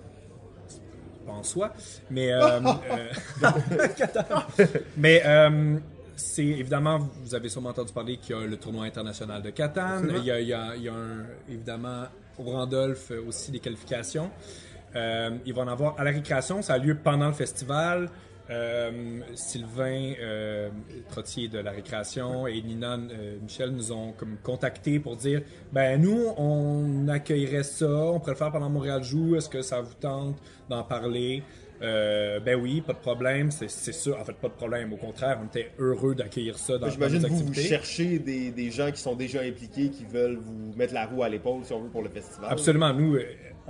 pas en soi, mais. euh, euh, mais euh, c'est évidemment, vous avez sûrement entendu parler qu'il y a le tournoi international de Catan. Absolument. Il y a, il y a- il y a un- évidemment au Randolph euh, aussi des qualifications. Il va en avoir à la récréation, ça a lieu pendant le festival. Euh, Sylvain euh, Trottier de la récréation et Nina euh, Michel nous ont comme contactés pour dire ben nous on accueillerait ça, on pourrait le faire pendant Montréal Joue, est-ce que ça vous tente d'en parler? Ben oui, pas de problème, c'est sûr. En fait, pas de problème. Au contraire, on était heureux d'accueillir ça dans, J'imagine que vous, cherchez des, des gens qui sont déjà impliqués, qui veulent vous mettre la roue à l'épaule, si on veut, pour le festival. Absolument. Nous,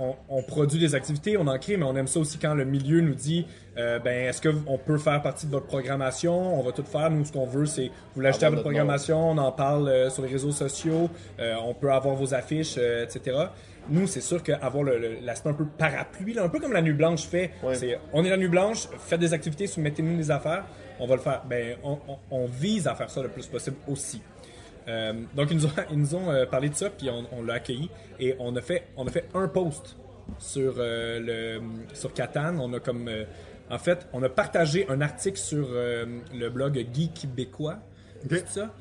on, on produit des activités, on en crée, mais on aime ça aussi quand le milieu nous dit euh, ben, est-ce qu'on peut faire partie de votre programmation? On va tout faire. Nous, ce qu'on veut, c'est vous l'ajoutez à votre programmation, on en parle euh, sur les réseaux sociaux, euh, on peut avoir vos affiches, etc. Nous, c'est sûr qu'avoir l'aspect un peu parapluie, là, un peu comme la Nuit Blanche fait, c'est on est la Nuit Blanche, faites des activités, soumettez-nous des affaires, on va le faire. Ben, on, on- on vise à faire ça le plus possible aussi. Euh, donc, ils nous ont, ils nous ont euh, parlé de ça, puis on, on l'a accueilli. Et on a fait, on a fait un post sur, euh, le, sur Catan. On a comme. euh, en fait, on a partagé un article sur le blog Geek Québécois. Ok. C'est ça?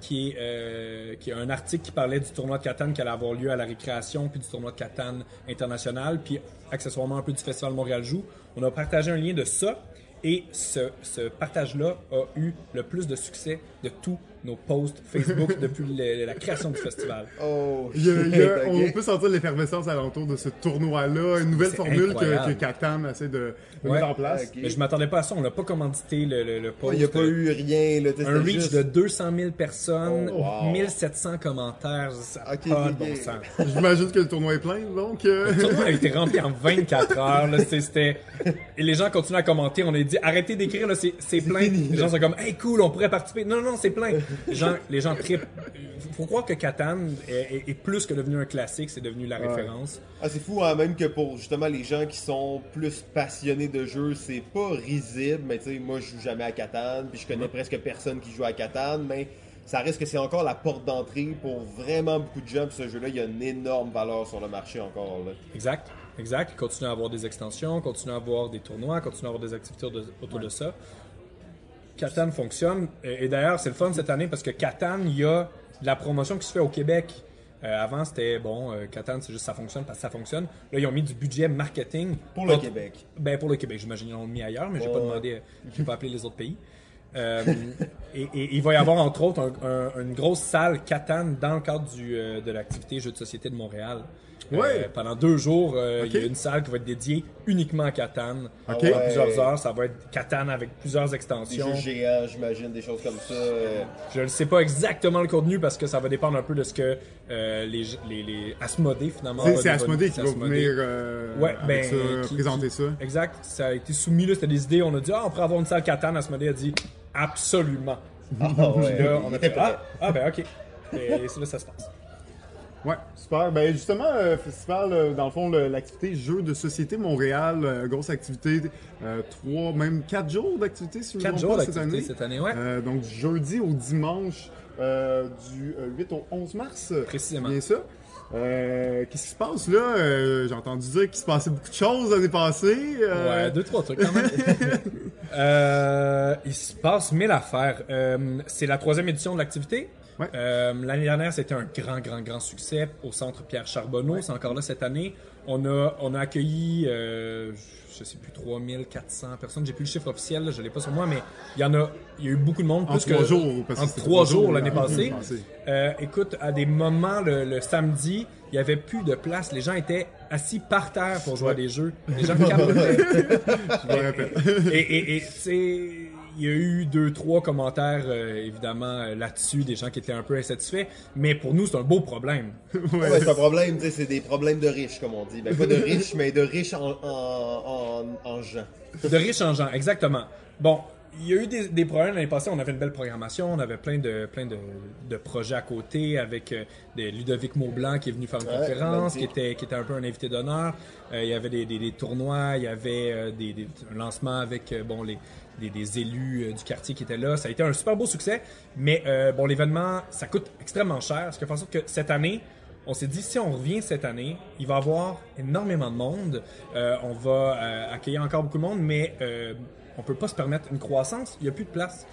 Qui, est, qui est un article qui parlait du tournoi de Catan qui allait avoir lieu à la récréation, puis du tournoi de Catan international, puis accessoirement un peu du Festival Montréal Joue. On a partagé un lien de ça, et ce, ce partage-là a eu le plus de succès de tous nos posts Facebook depuis le- la création du festival. Oh, Il y a- il y a- shit, on peut sentir l'effervescence alentour de ce tournoi-là, une nouvelle formule que, incroyable. que Catan essaie de, de Ouais. mettre en place. Ok. Mais je m'attendais pas à ça, on n'a pas commandité le, le, le post. Il n'y a pas eu rien, là. un reach juste- de 200 000 personnes, Oh, wow. 1700 commentaires, ça pas de bon sens. J'imagine que le tournoi est plein, donc... euh, Le tournoi a été rempli en 24 heures. Là, c'était... Et les gens continuent à commenter. On a dit arrêtez d'écrire, là, c'est, plein. fini, les gens sont comme hey cool, on pourrait participer. Non, non, non, c'est plein. Les gens, les gens trippent. Faut croire que Catan est, est- est plus que devenu un classique, c'est devenu la référence. Ah, c'est fou, hein, même que pour justement les gens qui sont plus passionnés de jeu, c'est pas risible, mais tu sais, moi je joue jamais à Catan, puis je connais presque personne qui joue à Catan, mais ça reste que c'est encore la porte d'entrée pour vraiment beaucoup de gens, puis ce jeu-là, il y a une énorme valeur sur le marché encore. Là. Exact, exact. Ils continuent à avoir des extensions, continuent à avoir des tournois, continuent à avoir des activités autour de ça. Catan fonctionne. Et, et d'ailleurs, c'est le fun cette année parce que Catan, il y a de la promotion qui se fait au Québec. Euh, avant, c'était bon, euh, Catan, c'est juste ça fonctionne parce que ça fonctionne. Là, ils ont mis du budget marketing. Pour le Québec. Ben, pour le Québec, j'imagine. Ils l'ont mis ailleurs, mais j'ai pas Ouais. demandé, j'ai pas appelé les autres pays. Euh, et, et il va y avoir entre autres un- un- une grosse salle Catan dans le cadre du, euh, de l'activité Jeux de société de Montréal. Euh, Ouais. pendant deux jours, euh, il y a une salle qui va être dédiée uniquement à Catan. Ok. Pendant Ouais. plusieurs heures, ça va être Catan avec plusieurs Des extensions. jeux géants, j'imagine, des choses comme ça. euh, Je ne sais pas exactement le contenu parce que ça va dépendre un peu de ce que euh, les, les, les Asmodée finalement. C'est. Asmodée qui va venir euh, Ouais, ben, ça, qui- présenter qui- ça. Exact. Ça a été soumis, là, c'était des idées. On a dit, ah, on pourrait avoir une salle Catan. Asmodée a dit, absolument. Ah, Puis ouais. là, on a fait, ah, ah, ben, ok. Et c'est là, ça se passe. Ouais, super. Ben justement, euh, festival, euh, dans le fond, l'activité Jeux de société Montréal, euh, grosse activité, euh, trois, même quatre jours d'activité, si je me pas, cette année. cette année, ouais. Euh, donc du jeudi au dimanche, euh, du euh, 8 au 11 mars. Précisément. Bien ça. Euh, Qu'est-ce qui se passe là? Euh, J'ai entendu dire qu'il se passait beaucoup de choses l'année passée. euh, Ouais, deux, trois trucs quand même. Euh, il se passe mille affaires. Euh, c'est la troisième édition de l'activité. Ouais. Euh, L'année dernière, c'était un grand, grand, grand succès au centre Pierre Charbonneau. C'est encore là cette année. On a, on a accueilli, euh, je sais plus, 3400 personnes. J'ai plus le chiffre officiel, là, je l'ai pas sur moi, mais il y en a, il y a eu beaucoup de monde. En plus trois que, jours, parce en trois jours jours l'année passée. passée. Euh, écoute, à des moments, le, le samedi, il y avait plus de place. Les gens étaient assis par terre pour jouer à des jeux. Les gens capotaient. Je me rappelle. et, et, et sais, il y a eu deux, trois commentaires, euh, évidemment, euh, là-dessus, des gens qui étaient un peu insatisfaits. Mais pour nous, c'est un beau problème. Ouais, c'est un problème, tu sais, c'est des problèmes de riches, comme on dit. Ben, pas de riches, mais de riches en, en, en, en gens. De riches en gens, exactement. Bon, il y a eu des, des problèmes l'année passée. On avait une belle programmation. On avait plein de, plein de, de projets à côté avec euh, des Ludovic Maublanc qui est venu faire une Ouais, conférence, qui était, qui était un peu un invité d'honneur. Euh, il y avait des, des, des tournois, il y avait euh, des, des, un lancement avec euh, bon, les, des, des élus du quartier qui étaient là. Ça a été un super beau succès. Mais euh, bon, l'événement, ça coûte extrêmement cher. Ce qui fait en sorte que cette année, on s'est dit, si on revient cette année, il va y avoir énormément de monde. Euh, on va euh, accueillir encore beaucoup de monde, mais euh, on peut pas se permettre une croissance. Il n'y a plus de place.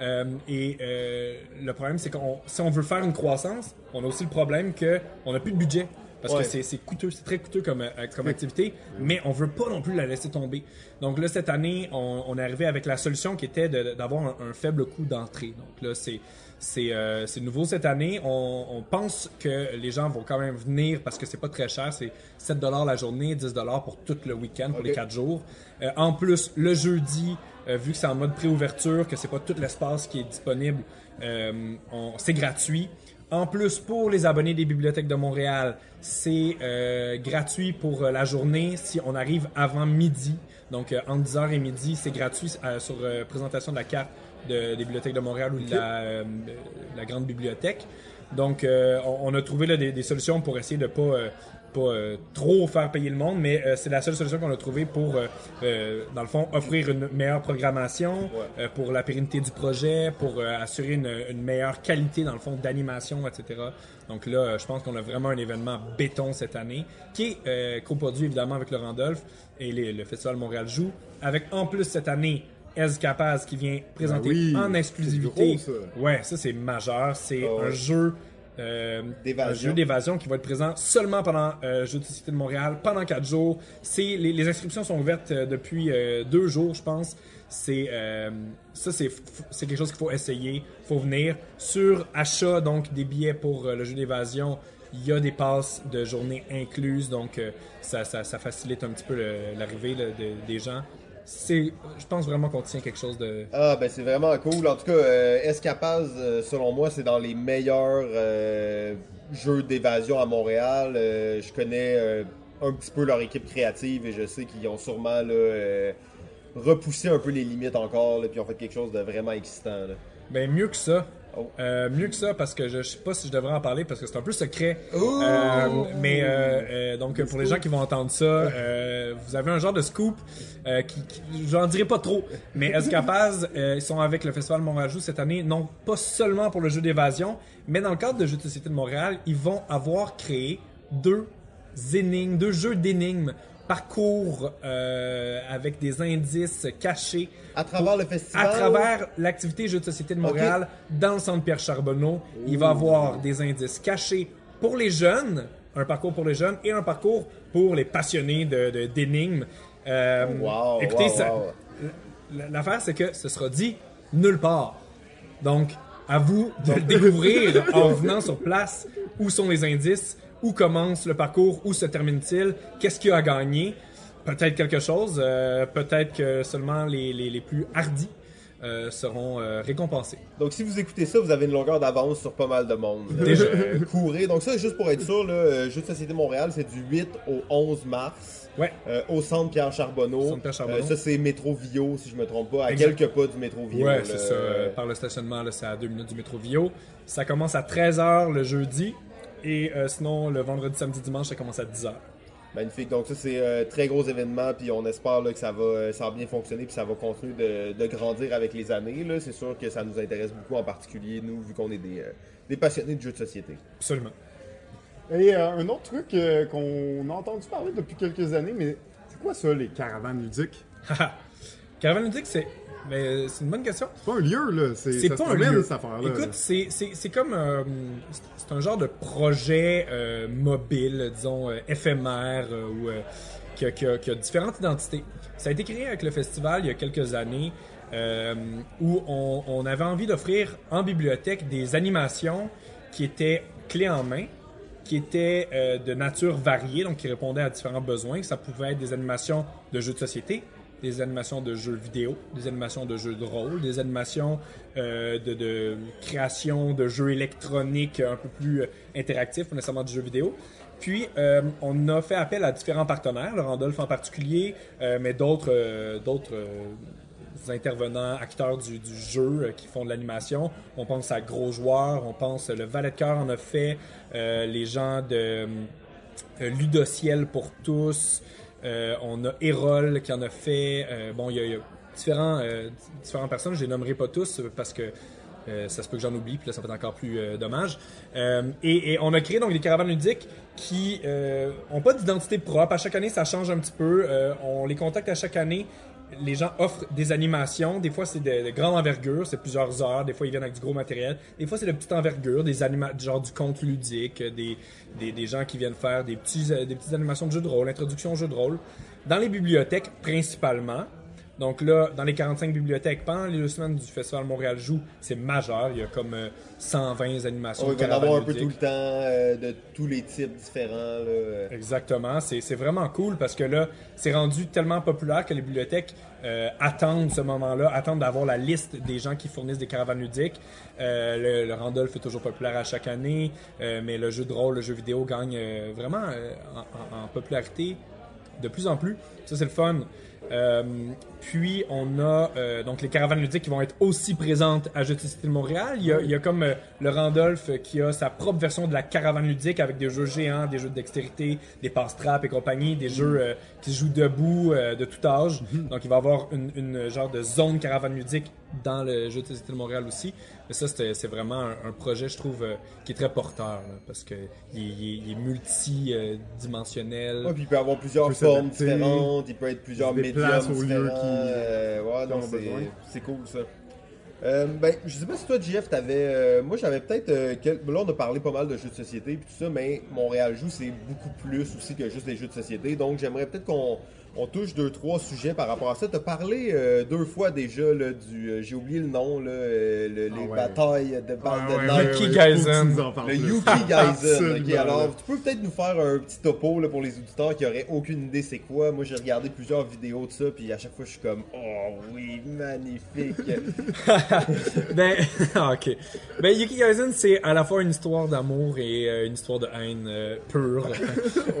Euh, et euh, le problème, c'est que si on veut faire une croissance, on a aussi le problème qu'on n'a plus de budget. Parce Ouais. que c'est c'est coûteux, c'est très coûteux comme, euh, comme activité, mais on veut pas non plus la laisser tomber. Donc là, cette année, on, on est arrivé avec la solution qui était d'avoir un, un faible coût d'entrée. Donc là, c'est c'est euh, c'est nouveau cette année. On, on pense que les gens vont quand même venir parce que c'est pas très cher. C'est 7 la journée, 10 pour tout le week-end, pour les 4 jours. Euh, en plus, le jeudi, euh, vu que c'est en mode préouverture, que c'est pas tout l'espace qui est disponible, on- c'est gratuit. En plus, pour les abonnés des bibliothèques de Montréal, c'est euh, gratuit pour euh, la journée si on arrive avant midi. Donc, euh, entre 10h et midi, c'est gratuit sur présentation de la carte de- des bibliothèques de Montréal ou de la, euh, la grande bibliothèque. Donc, euh, on, on a trouvé là, des, des solutions pour essayer de pas, euh, pas euh, trop faire payer le monde, mais c'est la seule solution qu'on a trouvée pour, dans le fond, offrir une meilleure programmation, pour la pérennité du projet, pour assurer une, une meilleure qualité, dans le fond, d'animation, etc. Donc là, je pense qu'on a vraiment un événement béton cette année, qui est coproduit évidemment avec le Randolph et les- le Festival Montréal Joue, avec en plus cette année Ez Capaz qui vient présenter Ben oui, en exclusivité. gros, ça. Ouais, ça c'est majeur. C'est Ah un jeu. euh, D'évasion. un jeu d'évasion qui va être présent seulement pendant euh, Jeux de Société de Montréal, pendant quatre jours. C'est les, les inscriptions sont ouvertes euh, depuis euh, deux jours, je pense. C'est euh, ça, c'est quelque chose qu'il faut essayer, faut venir sur achat donc des billets pour euh, le jeu d'évasion. Il y a des passes de journée incluses, donc euh, ça, ça, ça facilite un petit peu l'arrivée des gens. C'est, je pense vraiment qu'on tient quelque chose de Ah, ben c'est vraiment cool. En tout cas, euh, Escapaz, euh, selon moi, c'est dans les meilleurs euh, jeux d'évasion à Montréal. Euh, je connais un petit peu leur équipe créative et je sais qu'ils ont sûrement là, repoussé un peu les limites encore, là, puis ont fait quelque chose de vraiment excitant. là. Ben mieux que ça. Oh. Euh, mieux que ça parce que je, je sais pas si je devrais en parler parce que c'est un peu secret. Euh, mais euh, donc pour les gens qui vont entendre ça, vous avez un genre de scoop qui, qui- j'en dirai pas trop. Mais Escapaz, ils sont avec le Festival Montréal Joue cette année, non pas seulement pour le jeu d'évasion, mais dans le cadre de Jeux de société de Montréal, ils vont avoir créé deux énigmes, deux jeux d'énigmes parcours euh, avec des indices cachés À travers le festival. à travers l'activité Jeux de société de Montréal, dans le centre Pierre Charbonneau, il va y avoir des indices cachés pour les jeunes, un parcours pour les jeunes et un parcours pour les passionnés de- de- d'énigmes. Euh, Wow, écoutez, wow, wow. l'affaire c'est que ce sera dit nulle part. Donc, à vous de le découvrir en venant sur place. Où sont les indices? Où commence le parcours? Où se termine-t-il? Qu'est-ce qu'il y a à gagner? Peut-être quelque chose. euh, Peut-être que seulement les, les, les plus hardis euh, seront euh, récompensés. Donc, si vous écoutez ça, vous avez une longueur d'avance sur pas mal de monde. Déjà. Euh, courez. Donc, ça, juste pour être sûr, là, Jeux de Société Montréal, c'est du 8 au 11 mars. Ouais. au centre Pierre Charbonneau. Centre Pierre Charbonneau. Ça, c'est métro Vio, si je me trompe pas, à Exact. quelques pas du métro Vio. Ouais, c'est ça. Par le stationnement, c'est à deux minutes du métro Vio. Ça commence à 13h le jeudi. Et euh, sinon, le vendredi, samedi, dimanche, ça commence à 10h. Magnifique. Donc, ça, c'est un très gros événement. Puis, on espère là, que ça va, euh, ça va bien fonctionner. Puis, ça va continuer de, de grandir avec les années. là. C'est sûr que ça nous intéresse beaucoup, en particulier, nous, vu qu'on est des, euh, des passionnés de jeux de société. Absolument. Et euh, un autre truc euh, qu'on a entendu parler depuis quelques années, mais c'est quoi ça, les caravanes ludiques? Caravane ludique, c'est. Mais c'est une bonne question. C'est pas un lieu, là. C'est pas un lieu. cette affaire-là. Écoute, c'est, c'est, c'est comme. euh, c'est- un genre de projet euh, mobile, disons, euh, éphémère, euh, ou, euh, qui, a, qui a- qui a différentes identités. Ça a été créé avec le festival il y a quelques années, euh, où on, on avait envie d'offrir en bibliothèque des animations qui étaient clés en main, qui étaient euh, de nature variée, donc qui répondaient à différents besoins. Ça pouvait être des animations de jeux de société, des animations de jeux vidéo, des animations de jeux de rôle, des animations euh, de, création de jeux électroniques un peu plus euh, interactifs, pas nécessairement de jeux vidéo. Puis, euh, on a fait appel à différents partenaires, le Randolph en particulier, mais d'autres intervenants, acteurs du, du jeu qui font de l'animation. On pense à Gros Joueurs, on pense le Valet de Cœur en a fait, les gens de Ludociel pour tous, on a Erol qui en a fait. euh, bon, il y a, différents, euh, différentes personnes, je les nommerai pas tous euh, parce que euh, ça se peut que j'en oublie, puis là, ça va être encore plus euh, dommage. Euh, et, et on a créé donc des caravanes ludiques qui euh, ont pas d'identité propre. À chaque année, ça change un petit peu. Euh, on les contacte à chaque année. Les gens offrent des animations. Des fois, c'est de, de grande envergure, c'est plusieurs heures. Des fois, ils viennent avec du gros matériel. Des fois, c'est de petite envergure, des anima genre du conte ludique, des, des, des gens qui viennent faire des, petits, euh, des petites animations de jeux de rôle, introduction aux jeux de rôle. Dans les bibliothèques, principalement. Donc là, dans les 45 bibliothèques, pendant les deux semaines du Festival Montréal Joue, c'est majeur. Il y a comme euh, 120 animations. On va en avoir un peu tout le temps, euh, de tous les types différents. Là. euh. Exactement, c'est c'est vraiment cool parce que là, c'est rendu tellement populaire que les bibliothèques euh, attendent ce moment-là, attendent d'avoir la liste des gens qui fournissent des caravanes ludiques. Euh, le, le Randolph est toujours populaire à chaque année, euh, mais le jeu de rôle, le jeu vidéo gagne euh, vraiment euh, en, en- en popularité de plus en plus. Ça, c'est le fun. Euh, puis on a euh, donc les caravanes ludiques qui vont être aussi présentes à Jeux de Montréal. Il y a, il y a comme euh, le Randolph euh, qui a sa propre version de la caravane ludique avec des jeux géants, des jeux de dextérité, des passe-trappes et compagnie, des jeux euh, qui se jouent debout de tout âge. Donc il va y avoir une, une genre de zone caravane ludique dans le Jeu de Montréal aussi. Mais ça, c'est vraiment un, un projet, je trouve, qui est très porteur là, parce que il, est- il est- il est multidimensionnel. Ouais, puis il peut avoir plusieurs formes différentes, il peut être plusieurs au lieu différents. qui- euh, ouais, non, ont c'est, besoin. c'est cool ça. Euh, ben, je sais pas si toi, JF, t'avais. euh, moi, j'avais peut-être. euh, quel- Là, on a parlé pas mal de jeux de société et tout ça, mais Montréal Joue, c'est beaucoup plus aussi que juste des jeux de société. Donc, j'aimerais peut-être qu'on on touche deux, trois sujets par rapport à ça. T'as parlé euh, deux fois déjà là, du. euh, J'ai oublié le nom, là, euh, le- les Ah ouais. batailles de balles de ouais, neige. Yuki ouais, Gaiden. faut que tu nous en parles Le. Yuki ok, alors, tu peux peut-être nous faire un petit topo là, pour les auditeurs qui auraient aucune idée c'est quoi. Moi, j'ai regardé plusieurs vidéos de ça, puis à chaque fois, je suis comme, oh oui, magnifique. Ben, ok. Ben, Yuki Kaisen, c'est à la fois une histoire d'amour et euh, une histoire de haine euh, pure.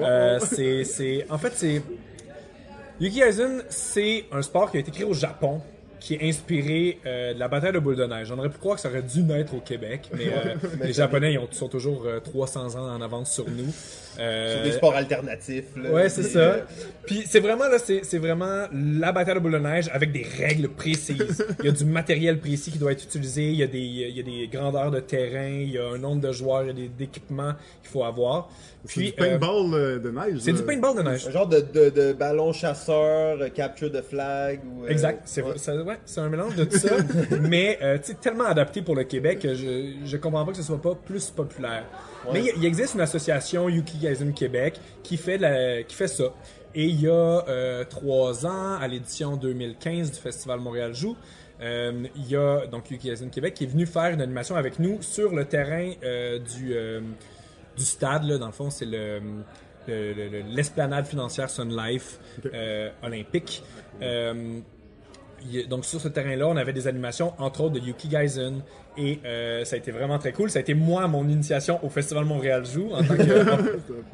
Euh, c'est, c'est, en fait, c'est Yuki Kaisen, c'est un sport qui a été créé au Japon, qui est inspiré euh, de la bataille de boule de neige. On aurait pu croire que ça aurait dû naître au Québec, mais euh, les Japonais ils ont, sont toujours euh, 300 ans en avance sur nous. Euh, C'est des sports alternatifs. Là, Ouais, c'est ça. Puis c'est vraiment là, c'est c'est vraiment la bataille de boule de neige avec des règles précises. Il y a du matériel précis qui doit être utilisé, il y a des il y a des grandeurs de terrain, il y a un nombre de joueurs, il y a des équipements qu'il faut avoir. C'est du paintball euh, de neige. c'est là. du paintball de neige. Un genre de, de, de ballon chasseur, euh, capture de flag. Ou, euh, Exact, c'est ouais. ça- ouais, c'est un mélange de tout ça, mais euh, tellement adapté pour le Québec je je comprends pas que ce soit pas plus populaire. Mais il, existe une association Yuki Gaiden Québec qui fait la- qui fait ça. Et il y a euh, trois ans, à l'édition 2015 du Festival Montréal Joue, euh, il y a donc Yuki Gaiden Québec qui est venu faire une animation avec nous sur le terrain euh, du du stade là, dans le fond, c'est le le- le- le- l'esplanade financière Sun Life olympique. Donc sur ce terrain-là, on avait des animations, entre autres de Yuki Gaisen, et euh, ça a été vraiment très cool. Ça a été moi mon initiation au Festival Montréal Joue en tant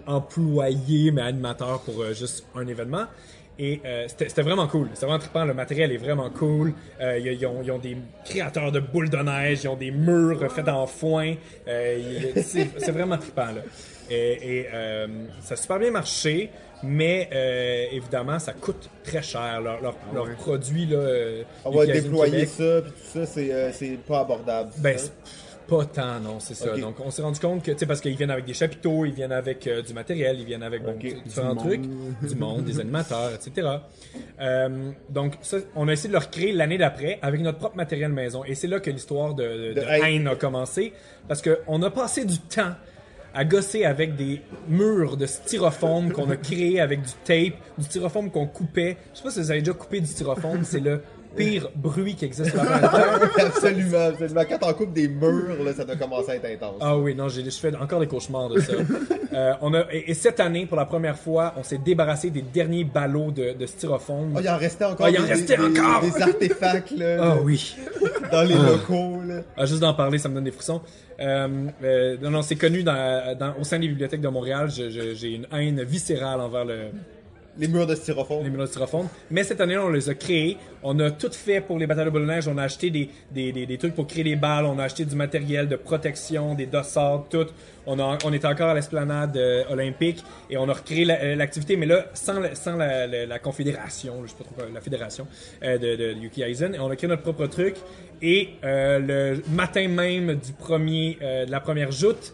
qu'employé mais animateur pour euh, juste un événement. Et euh, c'était vraiment cool. C'était vraiment trippant. Le matériel est vraiment cool. Euh, ils, ils ont, ils ont des créateurs de boules de neige. Ils ont des murs faits en foin. Euh, c'est vraiment trippant. Là. Et, et, ça a super bien marché. Mais euh, évidemment, ça coûte très cher. Leurs leur, ouais. produits, là, euh, On va déployer Québec, ça, puis tout ça, c'est euh, pas abordable. ben, c'est pas tant, non, c'est ça. Donc, on s'est rendu compte que, tu sais, parce qu'ils viennent avec des chapiteaux, ils viennent avec euh, du matériel, ils viennent avec bon, Ok. tu sais, différents Du trucs, du monde, des animateurs, etc. Euh, donc, ça, on a essayé de le recréer l'année d'après avec notre propre matériel maison. Et c'est là que l'histoire de, de, De haine a commencé. Parce qu'on a passé du temps à gosser avec des murs de styrofoam qu'on a créés avec du tape, du styrofoam qu'on coupait. Je sais pas si vous avez déjà coupé du styrofoam, c'est le pire bruit qui existe sur la planète absolument, absolument. Quand on coupe des murs, là, ça doit commencer à être intense. Ah oui, non, j'ai, je fais encore des cauchemars de ça. Euh, on a, et, et cette année, pour la première fois, on s'est débarrassé des derniers ballots de, de styrofoam. Ah, il en restait encore Ah, il en des, restait des- encore! des artefacts là, Ah oui. dans les locaux. Là. Ah, juste d'en parler, ça me donne des frissons. Euh, euh, non, non, c'est connu dans, dans- au sein des bibliothèques de Montréal. Je- je- j'ai une haine viscérale envers le, Les murs de styrofoam. les murs de styrofoam. Mais cette année, on les a créés. On a tout fait pour les batailles de boule neige. On a acheté des, des, des, trucs pour créer des balles. On a acheté du matériel de protection, des dossards, tout. On, a, était encore à l'esplanade euh, olympique et on a recréé euh, l'activité, mais là, sans, la, sans la, confédération, je sais pas trop la fédération euh, de, de Yuki Aizen. Et on a créé notre propre truc. Et le matin même du premier, de la première joute,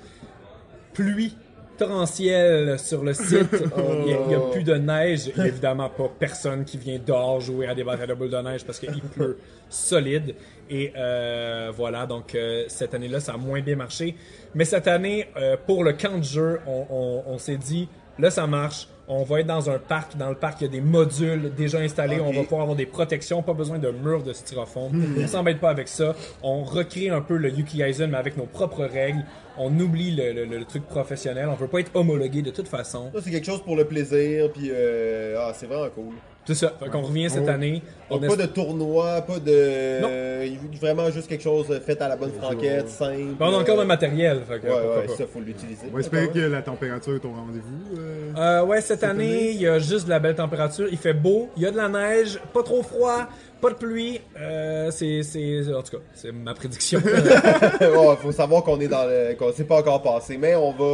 pluie torrentielle sur le site. Il n'y a, a plus de neige. Il n'y a évidemment pas personne qui vient dehors jouer à des batailles de boules de neige parce qu'il pleut solide. Et euh, voilà, donc euh, cette année-là, ça a moins bien marché. Mais cette année, euh, pour le camp de jeu, on, on- on s'est dit, là, ça marche. On va être dans un parc. Dans le parc, il y a des modules déjà installés. On va pouvoir avoir des protections, pas besoin de murs de styrofoam. On s'embête pas avec ça. On recrée un peu le Yuki Aizen, mais avec nos propres règles. On oublie le, le- le truc professionnel. On veut pas être homologué de toute façon. Ça, c'est quelque chose pour le plaisir, puis euh, ah, c'est vraiment cool. C'est ça. Fait qu'on revient cette Oh. année. On Donc, est- pas de tournoi, pas de. Non. euh, vraiment juste quelque chose fait à la bonne franquette, simple. Ben, on a encore le matériel. Fait que, Ouais, pourquoi ouais, pas. ça, faut l'utiliser. On va espérer que la température est au rendez-vous. euh. Euh, ouais, cette, année, année? il y a juste de la belle température. Il fait beau, il y a de la neige, pas trop froid, pas de pluie. Euh, c'est, c'est, en tout cas, c'est ma prédiction. Il faut savoir qu'on est dans le. qu'on s'est pas encore passé, mais on va.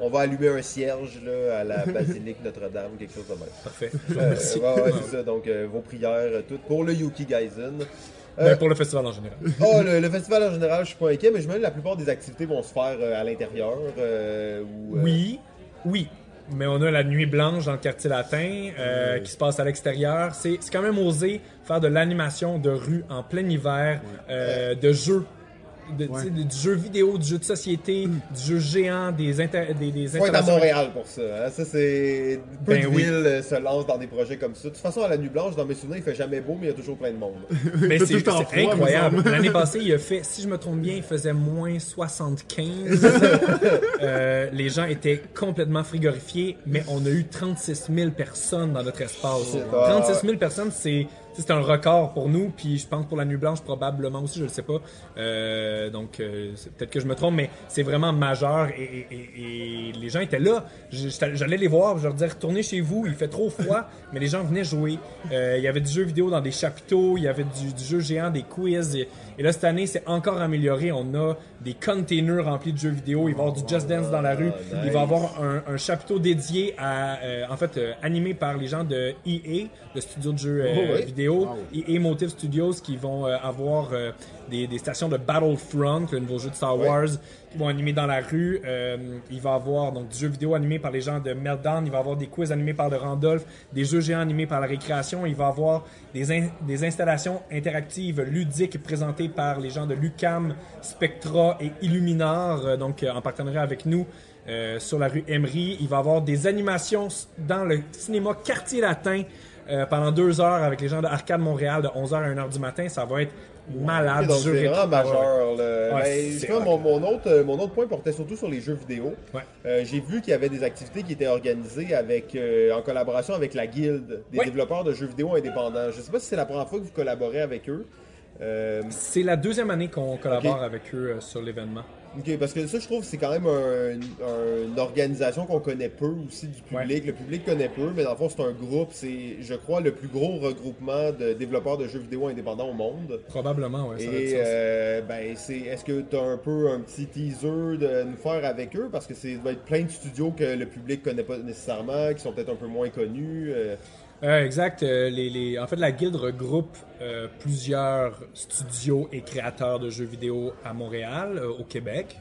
On va allumer un cierge là, à la basilique Notre-Dame, quelque chose de même. Parfait. Euh, remercie. ouais, ouais, c'est ça. Donc, euh, vos prières, euh, toutes pour le Yuki Gaisen. Ben, Euh, pour le festival en général. oh, le, le festival en général, je suis pas inquiet, mais je me dis que la plupart des activités vont se faire euh, à l'intérieur. euh, ou, euh, Oui, oui. Mais on a la nuit blanche dans le quartier latin euh, qui se passe à l'extérieur. C'est, c'est quand même osé faire de l'animation de rue en plein hiver, euh, de jeux. De, du jeu vidéo, du jeu de société, du jeu géant, des, inter- des, des Faut être à Montréal pour ça. hein. Ça, c'est. Peu Ben de oui. villes euh, se lancent dans des projets comme ça. De toute façon, à la Nuit Blanche, dans mes souvenirs, il fait jamais beau, mais il y a toujours plein de monde. Mais Tout c'est incroyable. L'année passée, il a fait, si je me trompe bien, il faisait moins 75. Euh, les gens étaient complètement frigorifiés, mais on a eu 36 000 personnes dans notre espace. Shit, 36 000 personnes, c'est c'est un record pour nous, puis je pense pour la Nuit Blanche probablement aussi, je ne sais pas. Euh, donc euh, peut-être que je me trompe, mais c'est vraiment majeur et, et- et- et les gens étaient là. J'allais les voir, je leur disais retournez chez vous, il fait trop froid, mais les gens venaient jouer. Euh, il y avait du jeu vidéo dans des chapiteaux, il y avait du, du jeu géant, des quiz. Et, là cette année c'est encore amélioré. On a des containers remplis de jeux vidéo. Il va y avoir du Just Dance dans la rue. Il va y avoir un, un chapiteau dédié à, euh, en fait, euh, animé par les gens de EA, le studio de jeux euh, Oh oui. vidéo, EA Motive Studios, qui vont euh, avoir euh, des, des stations de Battlefront, le nouveau jeu de Star. Wars, qui vont animer dans la rue. Euh, il va y avoir donc du jeu vidéo animé par les gens de Meltdown. Il va y avoir des quiz animés par le Randolph, des jeux géants animés par la récréation. Il va y avoir des, in- des installations interactives ludiques présentées par les gens de Lucam, Spectra et Illuminar, donc en partenariat avec nous. euh, sur la rue Emery, il va y avoir des animations dans le cinéma Quartier Latin euh, pendant deux heures avec les gens de Arcade Montréal de 11h à 1h du matin. Ça va être malade. Jeu c'est vraiment majeur. là. Ouais, Ben, vois, mon, mon autre, euh, mon autre point portait surtout sur les jeux vidéo. Ouais. Euh, J'ai vu qu'il y avait des activités qui étaient organisées avec, euh, en collaboration avec la Guilde des Ouais. développeurs de jeux vidéo indépendants. Je sais pas si c'est la première fois que vous collaborez avec eux. Euh, C'est la deuxième année qu'on collabore avec eux sur l'événement. Ok, parce que ça, je trouve que c'est quand même un- un- une organisation qu'on connaît peu aussi du public. Le public connaît peu, mais dans le fond, c'est un groupe. C'est, je crois, le plus gros regroupement de développeurs de jeux vidéo indépendants au monde. Probablement, être Et euh, ben, c'est, est-ce que tu as un peu un petit teaser de nous faire avec eux? Parce que c'est va être plein de studios que le public connaît pas nécessairement, qui sont peut-être un peu moins connus. euh. Euh, exact. Euh, En fait, la guilde regroupe euh, plusieurs studios et créateurs de jeux vidéo à Montréal, au Québec.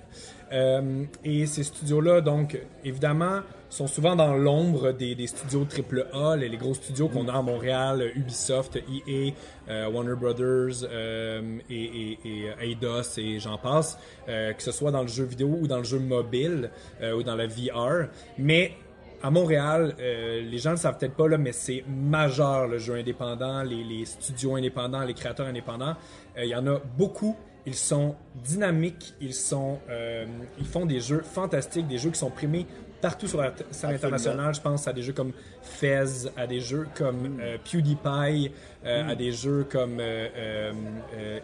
Et ces studios-là, donc, évidemment, sont souvent dans l'ombre des, studios AAA, les, gros studios qu'on a à Montréal, Ubisoft, EA, Warner Brothers et, et- et j'en passe, que ce soit dans le jeu vidéo ou dans le jeu mobile ou dans la VR. Mais à Montréal, euh, les gens ne le savent peut-être pas, là, mais c'est majeur le jeu indépendant, les, les studios indépendants, les créateurs indépendants. Euh, Il y en a beaucoup. Ils sont dynamiques, ils sont, euh, ils font des jeux fantastiques, des jeux qui sont primés partout sur la scène internationale. Je pense à des jeux comme Fez, à des jeux comme euh, PewDiePie, euh, à des jeux comme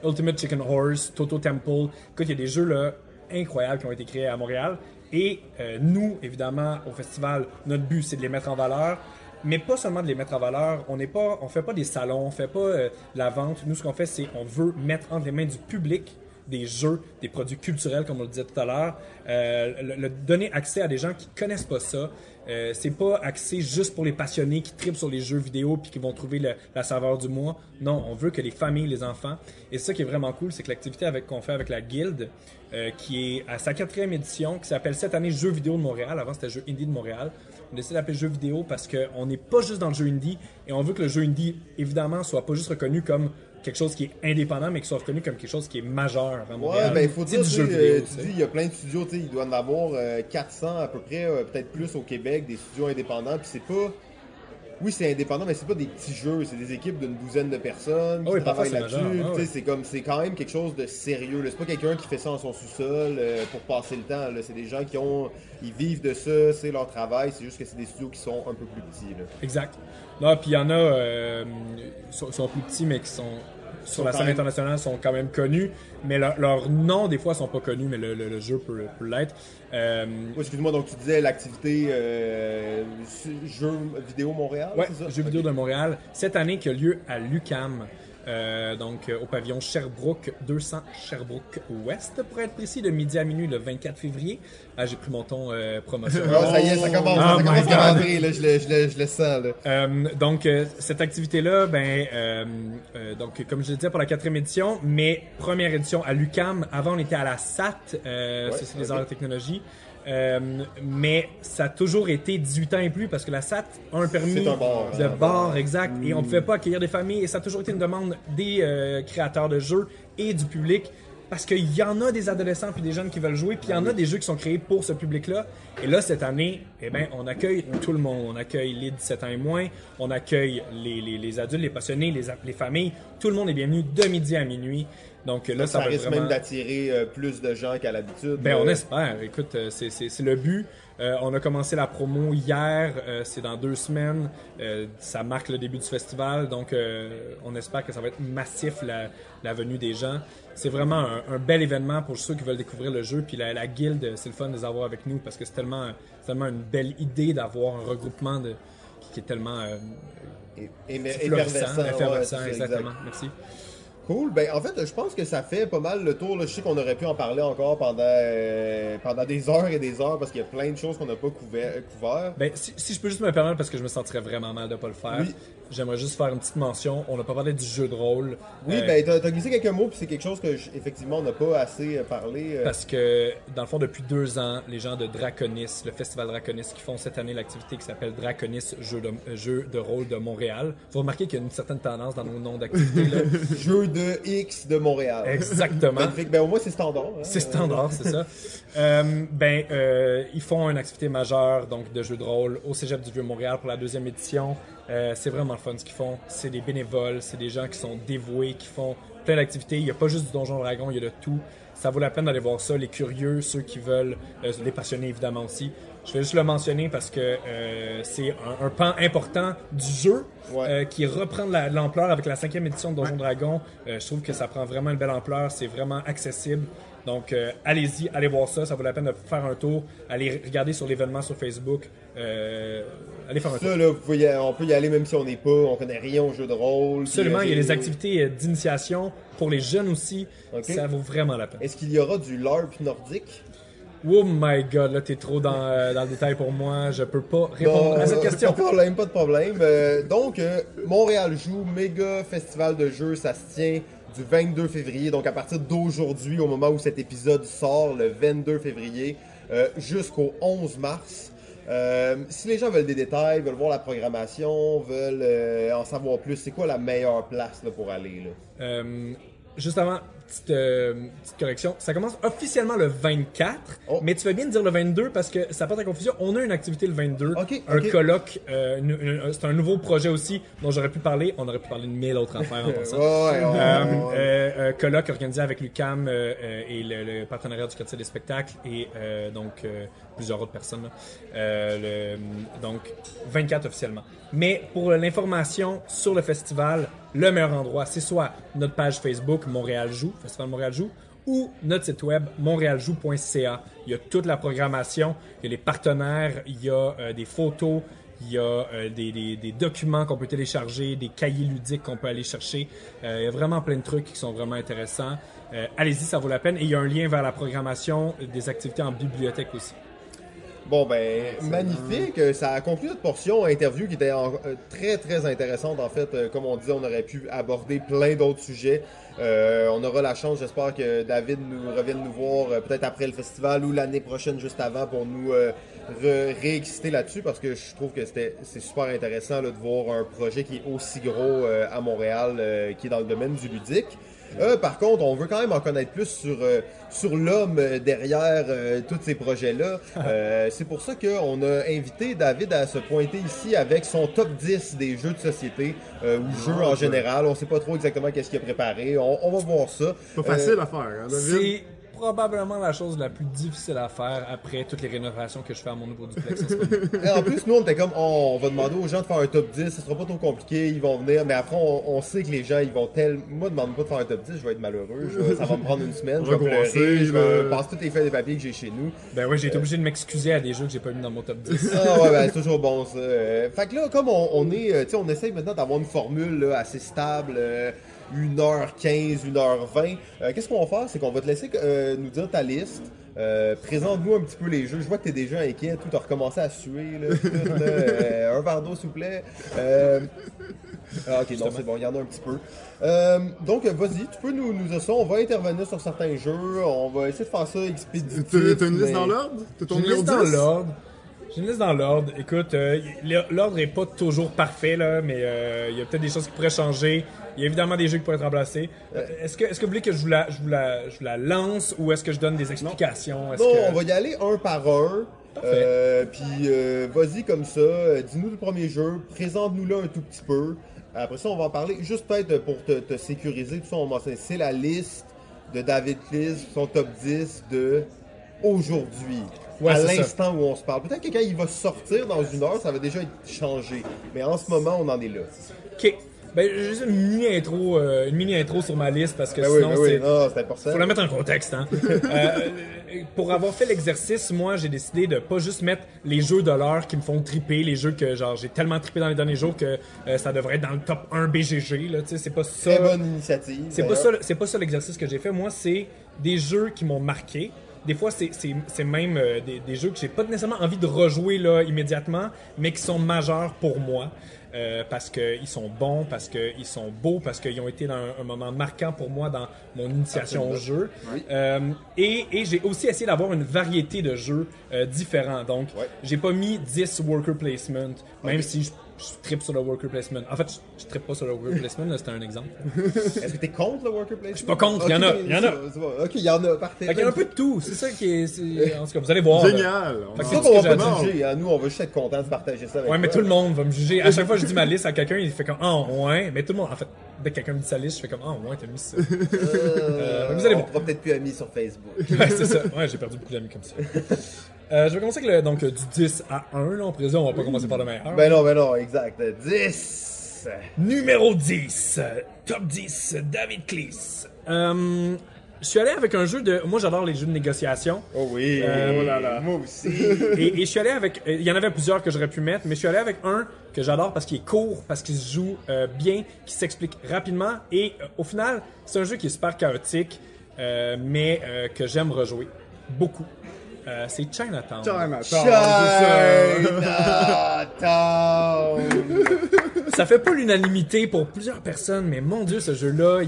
Ultimate Chicken Horse, Toto Temple. Écoute, il y a des jeux là incroyables qui ont été créés à Montréal. Et euh, nous, évidemment, au festival, notre but, c'est de les mettre en valeur. Mais pas seulement de les mettre en valeur. On n'est pas, on fait pas des salons, on fait pas euh, la vente. Nous, ce qu'on fait, c'est on veut mettre entre les mains du public des jeux, des produits culturels, comme on le disait tout à l'heure, euh, le, donner accès à des gens qui connaissent pas ça. Euh, c'est pas accès juste pour les passionnés qui tripent sur les jeux vidéo puis qui vont trouver la saveur du mois. Non, on veut que les familles, les enfants. Et ça qui est vraiment cool, c'est que l'activité avec qu'on fait avec la Guilde, euh, qui est à sa quatrième édition, qui s'appelle cette année Jeux vidéo de Montréal. Avant, c'était Jeux indie de Montréal. On décide d'appeler Jeux vidéo parce qu'on n'est pas juste dans le jeu indie et on veut que le jeu indie, évidemment, soit pas juste reconnu comme quelque chose qui est indépendant, mais qu'il soit reconnu comme quelque chose qui est majeur à Montréal. Ouais, ben il faut dire, tu euh, tu dis, il y a plein de studios, tu sais, il doit en avoir euh, 400 à peu près, euh, peut-être plus au Québec, des studios indépendants, puis c'est pas oui, c'est indépendant, mais c'est pas des petits jeux, c'est des équipes d'une douzaine de personnes qui Ah oui, parfois, travaillent c'est là-dessus. ah. C'est comme, c'est quand même quelque chose de sérieux. C'est pas quelqu'un qui fait ça en son sous-sol euh, pour passer le temps. C'est des gens qui ont, ils vivent de ça, c'est leur travail. C'est juste que c'est des studios qui sont un peu plus petits. là. Exact. Là, puis il y en a, euh, sont, sont plus petits, mais qui sont sur la scène même- internationale sont quand même connus, mais leur- leurs noms des fois sont pas connus, mais le, le- le jeu peut, peut l'être. Euh, Oh, Excuse-moi, donc tu disais l'activité euh, jeux vidéo Montréal, ça? Jeux vidéo de Montréal, cette année qui a lieu à l'UCAM. Euh, donc euh, au pavillon Sherbrooke 200 Sherbrooke Ouest pour être précis de midi à minuit le 24 février. Ah, j'ai pris mon ton euh, promotionnel. Ah, ça y est, ça commence, Oh ça my commence à God. rentrer, là, je, le, je, le, je le sens. Là. Euh, donc, euh, cette activité-là, ben, euh, euh, donc, comme je le disais, pour la quatrième édition, mais première édition à l'UCAM. Avant, on était à la SAT, euh, Ouais, ça, c'est les ok. arts de technologie. Euh, mais ça a toujours été 18 ans et plus parce que la SAT a un permis un bar, de hein, bar, exact, et on pouvait pas accueillir des familles et ça a toujours été une demande des euh, créateurs de jeux et du public parce qu'il y en a des adolescents puis des jeunes qui veulent jouer puis il y en a des jeux qui sont créés pour ce public-là. Et là cette année eh ben on accueille tout le monde. On accueille les 17 ans et moins on accueille les, les, les adultes les passionnés les, les familles. Tout le monde est bienvenu de midi à minuit donc là Ça, ça, risque vraiment... même d'attirer euh, plus de gens qu'à l'habitude. Ben, on là. espère. Écoute, euh, c'est- le but. Euh, on a commencé la promo hier. euh, c'est dans deux semaines. Euh, ça marque le début du festival. Donc, euh, on espère que ça va être massif, la, la venue des gens. C'est vraiment un, un bel événement pour ceux qui veulent découvrir le jeu. Puis la, la guilde, c'est le fun de les avoir avec nous parce que c'est tellement, tellement une belle idée d'avoir un regroupement de, qui, qui est tellement euh, Et, et, effervescent, ouais, exactement. exact. Merci. Cool. Ben, en fait, je pense que ça fait pas mal le tour. Là. Je sais qu'on aurait pu en parler encore pendant, euh, pendant des heures et des heures parce qu'il y a plein de choses qu'on n'a pas couvert. couvert. Ben, si, si je peux juste me permettre, parce que je me sentirais vraiment mal de pas le faire, Oui. J'aimerais juste faire une petite mention. On n'a pas parlé du jeu de rôle. Oui, Euh, ben, t'as, glissé quelques mots, puis c'est quelque chose que, je- effectivement, on n'a pas assez euh, parlé. euh. Parce que, dans le fond, depuis deux ans, les gens de Draconis, le festival Draconis, qui font cette année l'activité qui s'appelle Draconis Jeu de, Jeu de rôle de Montréal. Vous remarquez qu'il y a une certaine tendance dans nos noms d'activité. Jeu de X de Montréal. Exactement. Ben, au moins, c'est standard. hein. C'est standard, c'est ça. Euh, ben, ils font une activité majeure donc de jeu de rôle au Cégep du Vieux-Montréal pour la deuxième édition. C'est vraiment le fun ce qu'ils font. C'est des bénévoles, c'est des gens qui sont dévoués, qui font plein d'activités. Il n'y a pas juste du Donjon Dragon, il y a de tout. Ça vaut la peine d'aller voir ça. Les curieux, ceux qui veulent, euh, les passionnés évidemment aussi. Je vais juste le mentionner parce que euh, c'est un, un pan important du jeu Ouais. euh, qui reprend de la- de l'ampleur avec la cinquième édition de Donjon Dragon. Euh, je trouve que ça prend vraiment une belle ampleur. C'est vraiment accessible. Donc, euh, allez-y, allez voir ça. Ça vaut la peine de faire un tour. Allez regarder sur l'événement sur Facebook. Euh, allez faire un tour. Là, vous pouvez y aller- on peut y aller même si on n'est pas, on connaît rien au jeu de rôle. Absolument, il y a des activités euh, d'initiation pour les jeunes aussi. Ça vaut vraiment la peine. Est-ce qu'il y aura du LARP nordique? Oh my god, là, t'es trop dans, euh, dans le détail pour moi. Je peux pas répondre Bon, à cette question. Pas de problème, pas de problème. Euh, donc, euh, Montréal joue, méga festival de jeux, ça se tient du 22 février, donc à partir d'aujourd'hui, au moment où cet épisode sort, le 22 février, euh, jusqu'au 11 mars. Euh, si les gens veulent des détails, veulent voir la programmation, veulent euh, en savoir plus, c'est quoi la meilleure place là, pour aller là? Petite, euh, petite correction. Ça commence officiellement le 24, Oh. mais tu fais bien de dire le 22 parce que ça porte à confusion. On a une activité le 22, Ok, un colloque. euh, c'est un nouveau projet aussi dont j'aurais pu parler. On aurait pu parler de mille autres affaires en passant. Euh, euh, colloque organisé avec l'UCAM et le, le partenariat du quartier des spectacles et donc plusieurs autres personnes. le- donc 24 officiellement. Mais pour l'information sur le festival, le meilleur endroit, c'est soit notre page Facebook Montréal Joue, Festival Montréal Joue, ou notre site web montréaljoue.ca. Il y a toute la programmation, il y a les partenaires, il y a euh, des photos, il y a euh, des, documents qu'on peut télécharger, des cahiers ludiques qu'on peut aller chercher. Euh, il y a vraiment plein de trucs qui sont vraiment intéressants. Allez-y, ça vaut la peine. Et il y a un lien vers la programmation des activités en bibliothèque aussi. Bon, ben, magnifique. Euh, Ça a conclu notre portion interview qui était euh, très, très intéressante. En fait, Euh, comme on disait, on aurait pu aborder plein d'autres sujets. Euh, on aura la chance, j'espère que David nous revienne nous voir peut-être après le festival ou l'année prochaine juste avant pour nous euh, réexcité là-dessus parce que je trouve que c'était c'est super intéressant de voir un projet qui est aussi gros à Montréal, qui est dans le domaine du ludique. Euh, par contre, on veut quand même en connaître plus sur, euh, sur l'homme euh, derrière euh, tous ces projets-là. Euh, c'est pour ça qu'on a invité David à se pointer ici avec son top 10 des jeux de société euh, ou jeux en général. On sait pas trop exactement qu'est-ce qu'il a préparé. On, on va voir ça. Pas facile à faire, hein, David? C'est probablement la chose la plus difficile à faire après toutes les rénovations que je fais à mon nouveau duplex. Et en plus, nous, on était comme, oh, on va demander aux gens de faire un top 10, ce sera pas trop compliqué, ils vont venir, mais après, on, on sait que les gens, ils vont tellement. Moi, demande pas de faire un top 10, je vais être malheureux, je vais- ça va me prendre une semaine, je vais pleurer, je vais passer toutes les feuilles de papier que j'ai chez nous. ben oui, j'ai été obligé de m'excuser à des jeux que j'ai pas mis dans mon top 10. Ah ouais, ben, c'est toujours bon ça. Euh, fait que là, comme on, on est, euh, tu sais, on essaye maintenant d'avoir une formule là, assez stable, euh, 1h15, 1h20. Euh, Qu'est-ce qu'on va faire? C'est qu'on va te laisser euh, nous dire ta liste. Euh, Présente-nous un petit peu les jeux. Je vois que t'es déjà inquiet, tout a recommencé à suer. Là, tout, là. Un verre d'eau, s'il vous plaît. Ah, ok, non, c'est bon, il y en a un petit peu. Euh, donc, vas-y, tu peux nous, nous dire ça. On va intervenir sur certains jeux. On va essayer de faire ça expéditif. T'as une liste mais- dans l'ordre? T'as ton numéro liste dans 10? l'ordre. J'ai une liste dans l'ordre. Écoute, euh, l'ordre est pas toujours parfait, là, mais euh, il y a peut-être des choses qui pourraient changer. Il y a évidemment des jeux qui pourraient être remplacés. Euh, Est-ce que, est-ce que vous voulez que je vous la, je vous la, je vous la lance ou est-ce que je donne des explications? Est-ce Non, que- on va y aller un par un. Euh, puis euh, vas-y comme ça, euh, dis-nous le premier jeu, présente-nous-le un tout petit peu. Après ça, on va en parler. Juste peut-être pour te, te sécuriser, tout ça, on. C'est la liste de David Clis, son top 10 de aujourd'hui. Ouais, à l'instant où on se parle. Peut-être que quand il va sortir dans une heure, ça va déjà être changé. Mais en ce moment, on en est là. Ok. Ben, j'ai juste une mini intro, euh, une mini intro sur ma liste parce que Ben oui, sinon ben oui, c'est. non, c'est important. Faut la mettre en contexte, hein. Euh, pour avoir fait l'exercice, moi, j'ai décidé de pas juste mettre les jeux de l'heure qui me font triper, les jeux que genre j'ai tellement trippé dans les derniers jours que euh, ça devrait être dans le top 1 BGG, là. Tu sais, c'est pas ça. Très bonne initiative. C'est pas ça, c'est pas ça l'exercice que j'ai fait. Moi, c'est des jeux qui m'ont marqué. Des fois, c'est, même euh, des, des jeux que j'ai pas nécessairement envie de rejouer là immédiatement, mais qui sont majeurs pour moi. Euh, parce qu'ils sont bons, parce qu'ils sont beaux, parce qu'ils ont été dans un, un moment marquant pour moi dans mon initiation au jeu. Oui. Euh, et et j'ai aussi essayé d'avoir une variété de jeux différents. Donc, Ouais. j'ai pas mis 10 worker placement, même si je, je trippe sur le worker placement. En fait, je, je trippe pas sur le worker placement, là, c'était un exemple. Est-ce que t'es contre le worker placement? Je suis pas contre, il y en a, il y en a. Ok, il y en a, parfait. Fait qu'il y a un peu de tout, c'est ça qui est. c'est- En tout cas, vous allez voir. là. Génial! Fait que C'est ça qu'on va pas juger, hein. Nous, on va juste être content de partager ça avec Ouais, mais tout le monde va me juger. À chaque fois que je dis ma liste à quelqu'un, il fait comme Ah, ouais. Mais tout le monde, en fait, dès que quelqu'un me dit sa liste, je fais comme Ah, ouais, t'as mis ça. Euh, vous allez on voir. sera peut-être plus amis sur Facebook. ouais, c'est ça. Ouais, j'ai perdu beaucoup d'amis comme ça. Euh, je vais commencer avec le, donc, du 10 à 1, là. On présume, on va pas commencer par le meilleur. ben non, ben non, exact. 10. Numéro 10, euh, top 10, David Cleese. Euh, je suis allé avec un jeu de. Moi, j'adore les jeux de négociation. Oh oui. Euh, oh là là. Moi aussi. Et, et je suis allé avec. Il y en avait plusieurs que j'aurais pu mettre, mais je suis allé avec un que j'adore parce qu'il est court, parce qu'il se joue euh, bien, qui s'explique rapidement. Et euh, au final, c'est un jeu qui est super chaotique, mais que j'aime rejouer beaucoup. Euh, c'est Chinatown. Chinatown. Chinatown. Ça fait pas l'unanimité pour plusieurs personnes, mais mon dieu, ce jeu-là,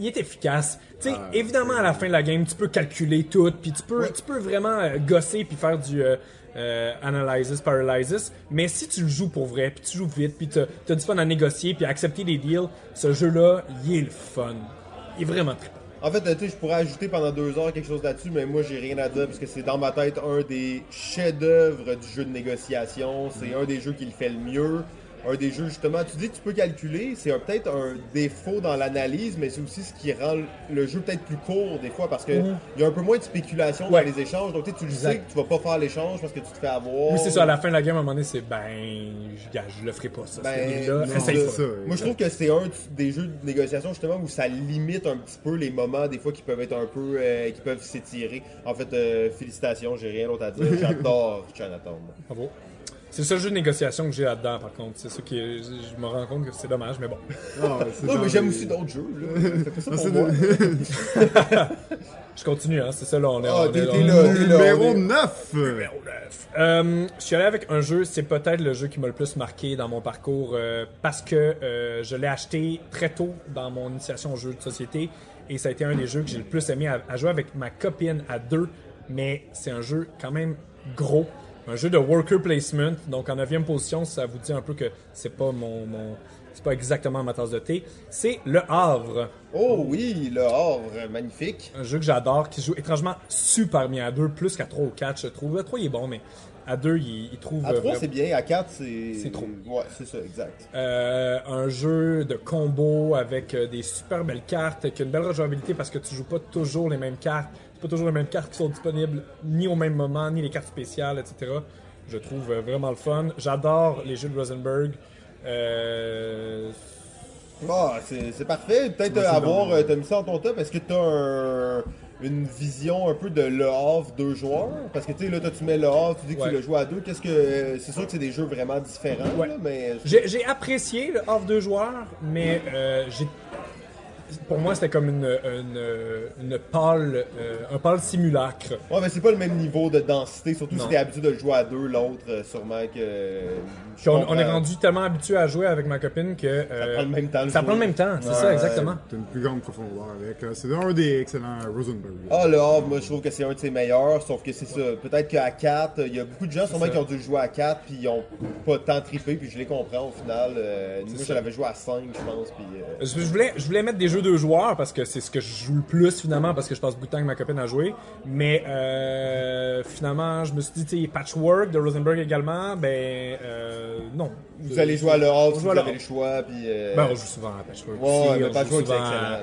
il, est efficace. Tu sais, évidemment, à la fin de la game, tu peux calculer tout, puis tu peux, tu peux vraiment euh, gosser puis faire du euh, euh, analysis, paralysis. Mais si tu le joues pour vrai, puis tu joues vite, puis t'as as du fun à négocier, puis à accepter des deals, ce jeu-là, il est le fun. Il est vraiment trippant. En fait, tu sais, je pourrais ajouter pendant deux heures quelque chose là-dessus, mais moi, j'ai rien à dire parce que c'est dans ma tête un des chefs-d'œuvre du jeu de négociation. C'est un des jeux qui le fait le mieux. Un des jeux, justement, tu dis que tu peux calculer, c'est peut-être un défaut dans l'analyse, mais c'est aussi ce qui rend le jeu peut-être plus court des fois parce que il y a un peu moins de spéculation Ouais. dans les échanges. Donc, tu sais, tu le Exact. sais que tu vas pas faire l'échange parce que tu te fais avoir. Oui, c'est ça, à la fin de la game, à un moment donné, c'est ben, je, gars, je le ferai pas, ça. Ben, ce deal-là. non, Essaye c'est pas. ça. Moi, je trouve que c'est un des jeux de négociation justement où ça limite un petit peu les moments des fois qui peuvent être un peu, euh, qui peuvent s'étirer. En fait, euh, félicitations, j'ai rien d'autre à dire. J'adore Chinatown. Bravo. C'est le seul jeu de négociation que j'ai là-dedans, par contre. C'est ça qui est- Je me rends compte que c'est dommage, mais bon. Ah, c'est Non, mais j'aime aussi d'autres jeux. Là. Ça Je continue, hein. C'est ça, là, on est Ah, on t'es- est- t'es on- là, t'es là. Numéro on est- 9! Numéro 9. Euh, je suis allé avec un jeu, c'est peut-être le jeu qui m'a le plus marqué dans mon parcours euh, parce que euh, je l'ai acheté très tôt dans mon initiation au jeu de société et ça a été un des jeux que j'ai le plus aimé à, à jouer avec ma copine à deux, mais c'est un jeu quand même gros un jeu de worker placement. Donc en 9 position, ça vous dit un peu que c'est pas mon, mon c'est pas exactement ma tasse de thé. C'est Le Havre. Oh oui, le Havre, magnifique. Un jeu que j'adore, qui joue étrangement super bien à deux, plus qu'à 3 ou 4, je trouve. À 3, il est bon, mais à 2, il, il trouve. À 3, euh, c'est bien, à 4, c'est. C'est trop. Ouais, c'est ça, exact. Euh, un jeu de combo avec euh, des super belles cartes, avec une belle rejouabilité parce que tu joues pas toujours les mêmes cartes. C'est pas toujours les mêmes cartes qui sont disponibles ni au même moment, ni les cartes spéciales, etc. Je trouve vraiment le fun. J'adore les jeux de Rosenberg. Euh, Bon, c'est parfait. Peut-être avoir. T'as mis ça en ton top. Est-ce que t'as un- une vision un peu de Le Havre deux joueurs? Parce que tu sais, là, toi, tu mets Le Havre, tu dis que Ouais. tu le joues à deux. Qu'est-ce que. C'est sûr que c'est des jeux vraiment différents, Ouais. là, mais. J'ai apprécié le off deux joueurs, mais euh, j'ai pour moi c'était comme une, une, une pâle, euh, un pâle simulacre. Ouais, mais c'est pas le même niveau de densité, surtout Non. si t'es habitué de le jouer à deux, l'autre, euh, sûrement que. Puis on, est rendu tellement habitué à jouer avec ma copine que euh, Ça prend le même temps. le ça prend le même temps, c'est Ouais. ça exactement. T'as une plus grande profondeur avec. euh, C'est un des excellents Rosenberg. Ah, le Havre, moi, je trouve que c'est un de ses meilleurs, sauf que c'est ça. Peut-être qu'à 4, il y a beaucoup de gens sûrement ça. qui ont dû le jouer à 4, puis ils ont pas tant trippé, puis je les comprends au final. Euh, moi, je ça. l'avais joué à 5, je pense, puis. euh, Je, voulais, je voulais mettre des jeux deux joueurs parce que c'est ce que je joue le plus finalement parce que je passe beaucoup de temps avec ma copine à jouer. Mais euh, finalement, je me suis dit, tu sais, Patchwork de Rosenberg également, ben euh, non. Vous allez jouer à le Havre On si joue vous le avez le choix, puis. euh, Ben, on joue souvent à Patchwork. Ouais, mais Patchwork, c'est excellent.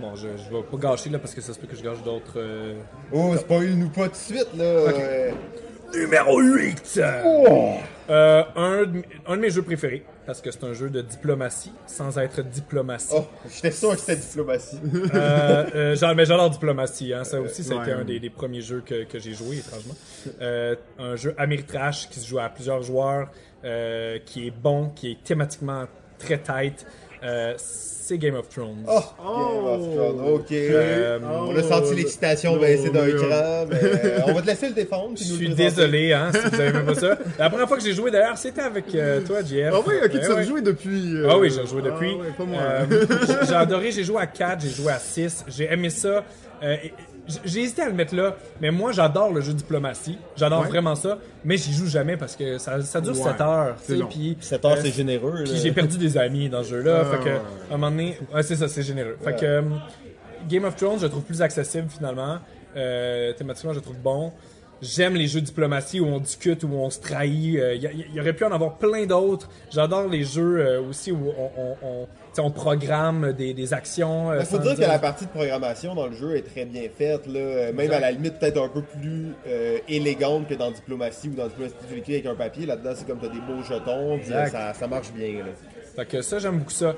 Bon, je, je vais pas gâcher là parce que ça se peut que je gâche d'autres. euh, Oh, spoil-nous pas tout de suite, là. euh. Numéro 8! Euh, un, de, un de mes jeux préférés, parce que c'est un jeu de diplomatie, sans être diplomatie. Oh, j'étais sûr que c'était diplomatie. Euh, euh, genre, mais j'adore diplomatie, hein. ça aussi, ça a Ouais. été un des, des premiers jeux que, que j'ai joué, étrangement. Euh, un jeu Ameritrash qui se joue à plusieurs joueurs, euh, qui est bon, qui est thématiquement très tight. Euh, c'est Game of Thrones. Oh, Game of Thrones, ok. Euh, on a senti l'excitation baisser d'un cran, mais on va te laisser le défendre. Je nous suis désolé, hein, si vous avez même pas ça. La première fois que j'ai joué, d'ailleurs, c'était avec euh, toi, JF. Ah oui, ok, Ouais, tu as ouais. joué depuis. euh, Ah oui, j'ai joué depuis. Ah ouais, pas moi. Euh, j'ai- adoré, j'ai joué à 4, j'ai joué à 6, j'ai aimé ça. Euh, et- j'ai hésité à le mettre là, mais moi j'adore le jeu diplomatie, j'adore Ouais. vraiment ça, mais j'y joue jamais parce que ça, ça dure Ouais, 7 heures. c'est tu sais, long. Puis 7 heures, euh, c'est généreux. puis j'ai perdu des amis dans ce jeu-là. Ah, fait que, ouais. à un moment donné, ouais, c'est ça, c'est généreux. Fait que euh, Game of Thrones, je le trouve plus accessible finalement. Euh, thématiquement, je le trouve bon. J'aime les jeux de diplomatie où on discute, où on se trahit. Euh, Il y, aurait pu en avoir plein d'autres. J'adore les jeux euh, aussi où on, on programme des, des actions. euh, Il faut dire que la partie de programmation dans le jeu est très bien faite, là. Euh, même Exact. à la limite peut-être un peu plus euh, élégante que dans Diplomatie ou dans Diplomatie tu l'écris avec un papier. Là-dedans, c'est comme t'as des beaux jetons, puis ça, ça marche bien. Là. Fait que ça, j'aime beaucoup ça.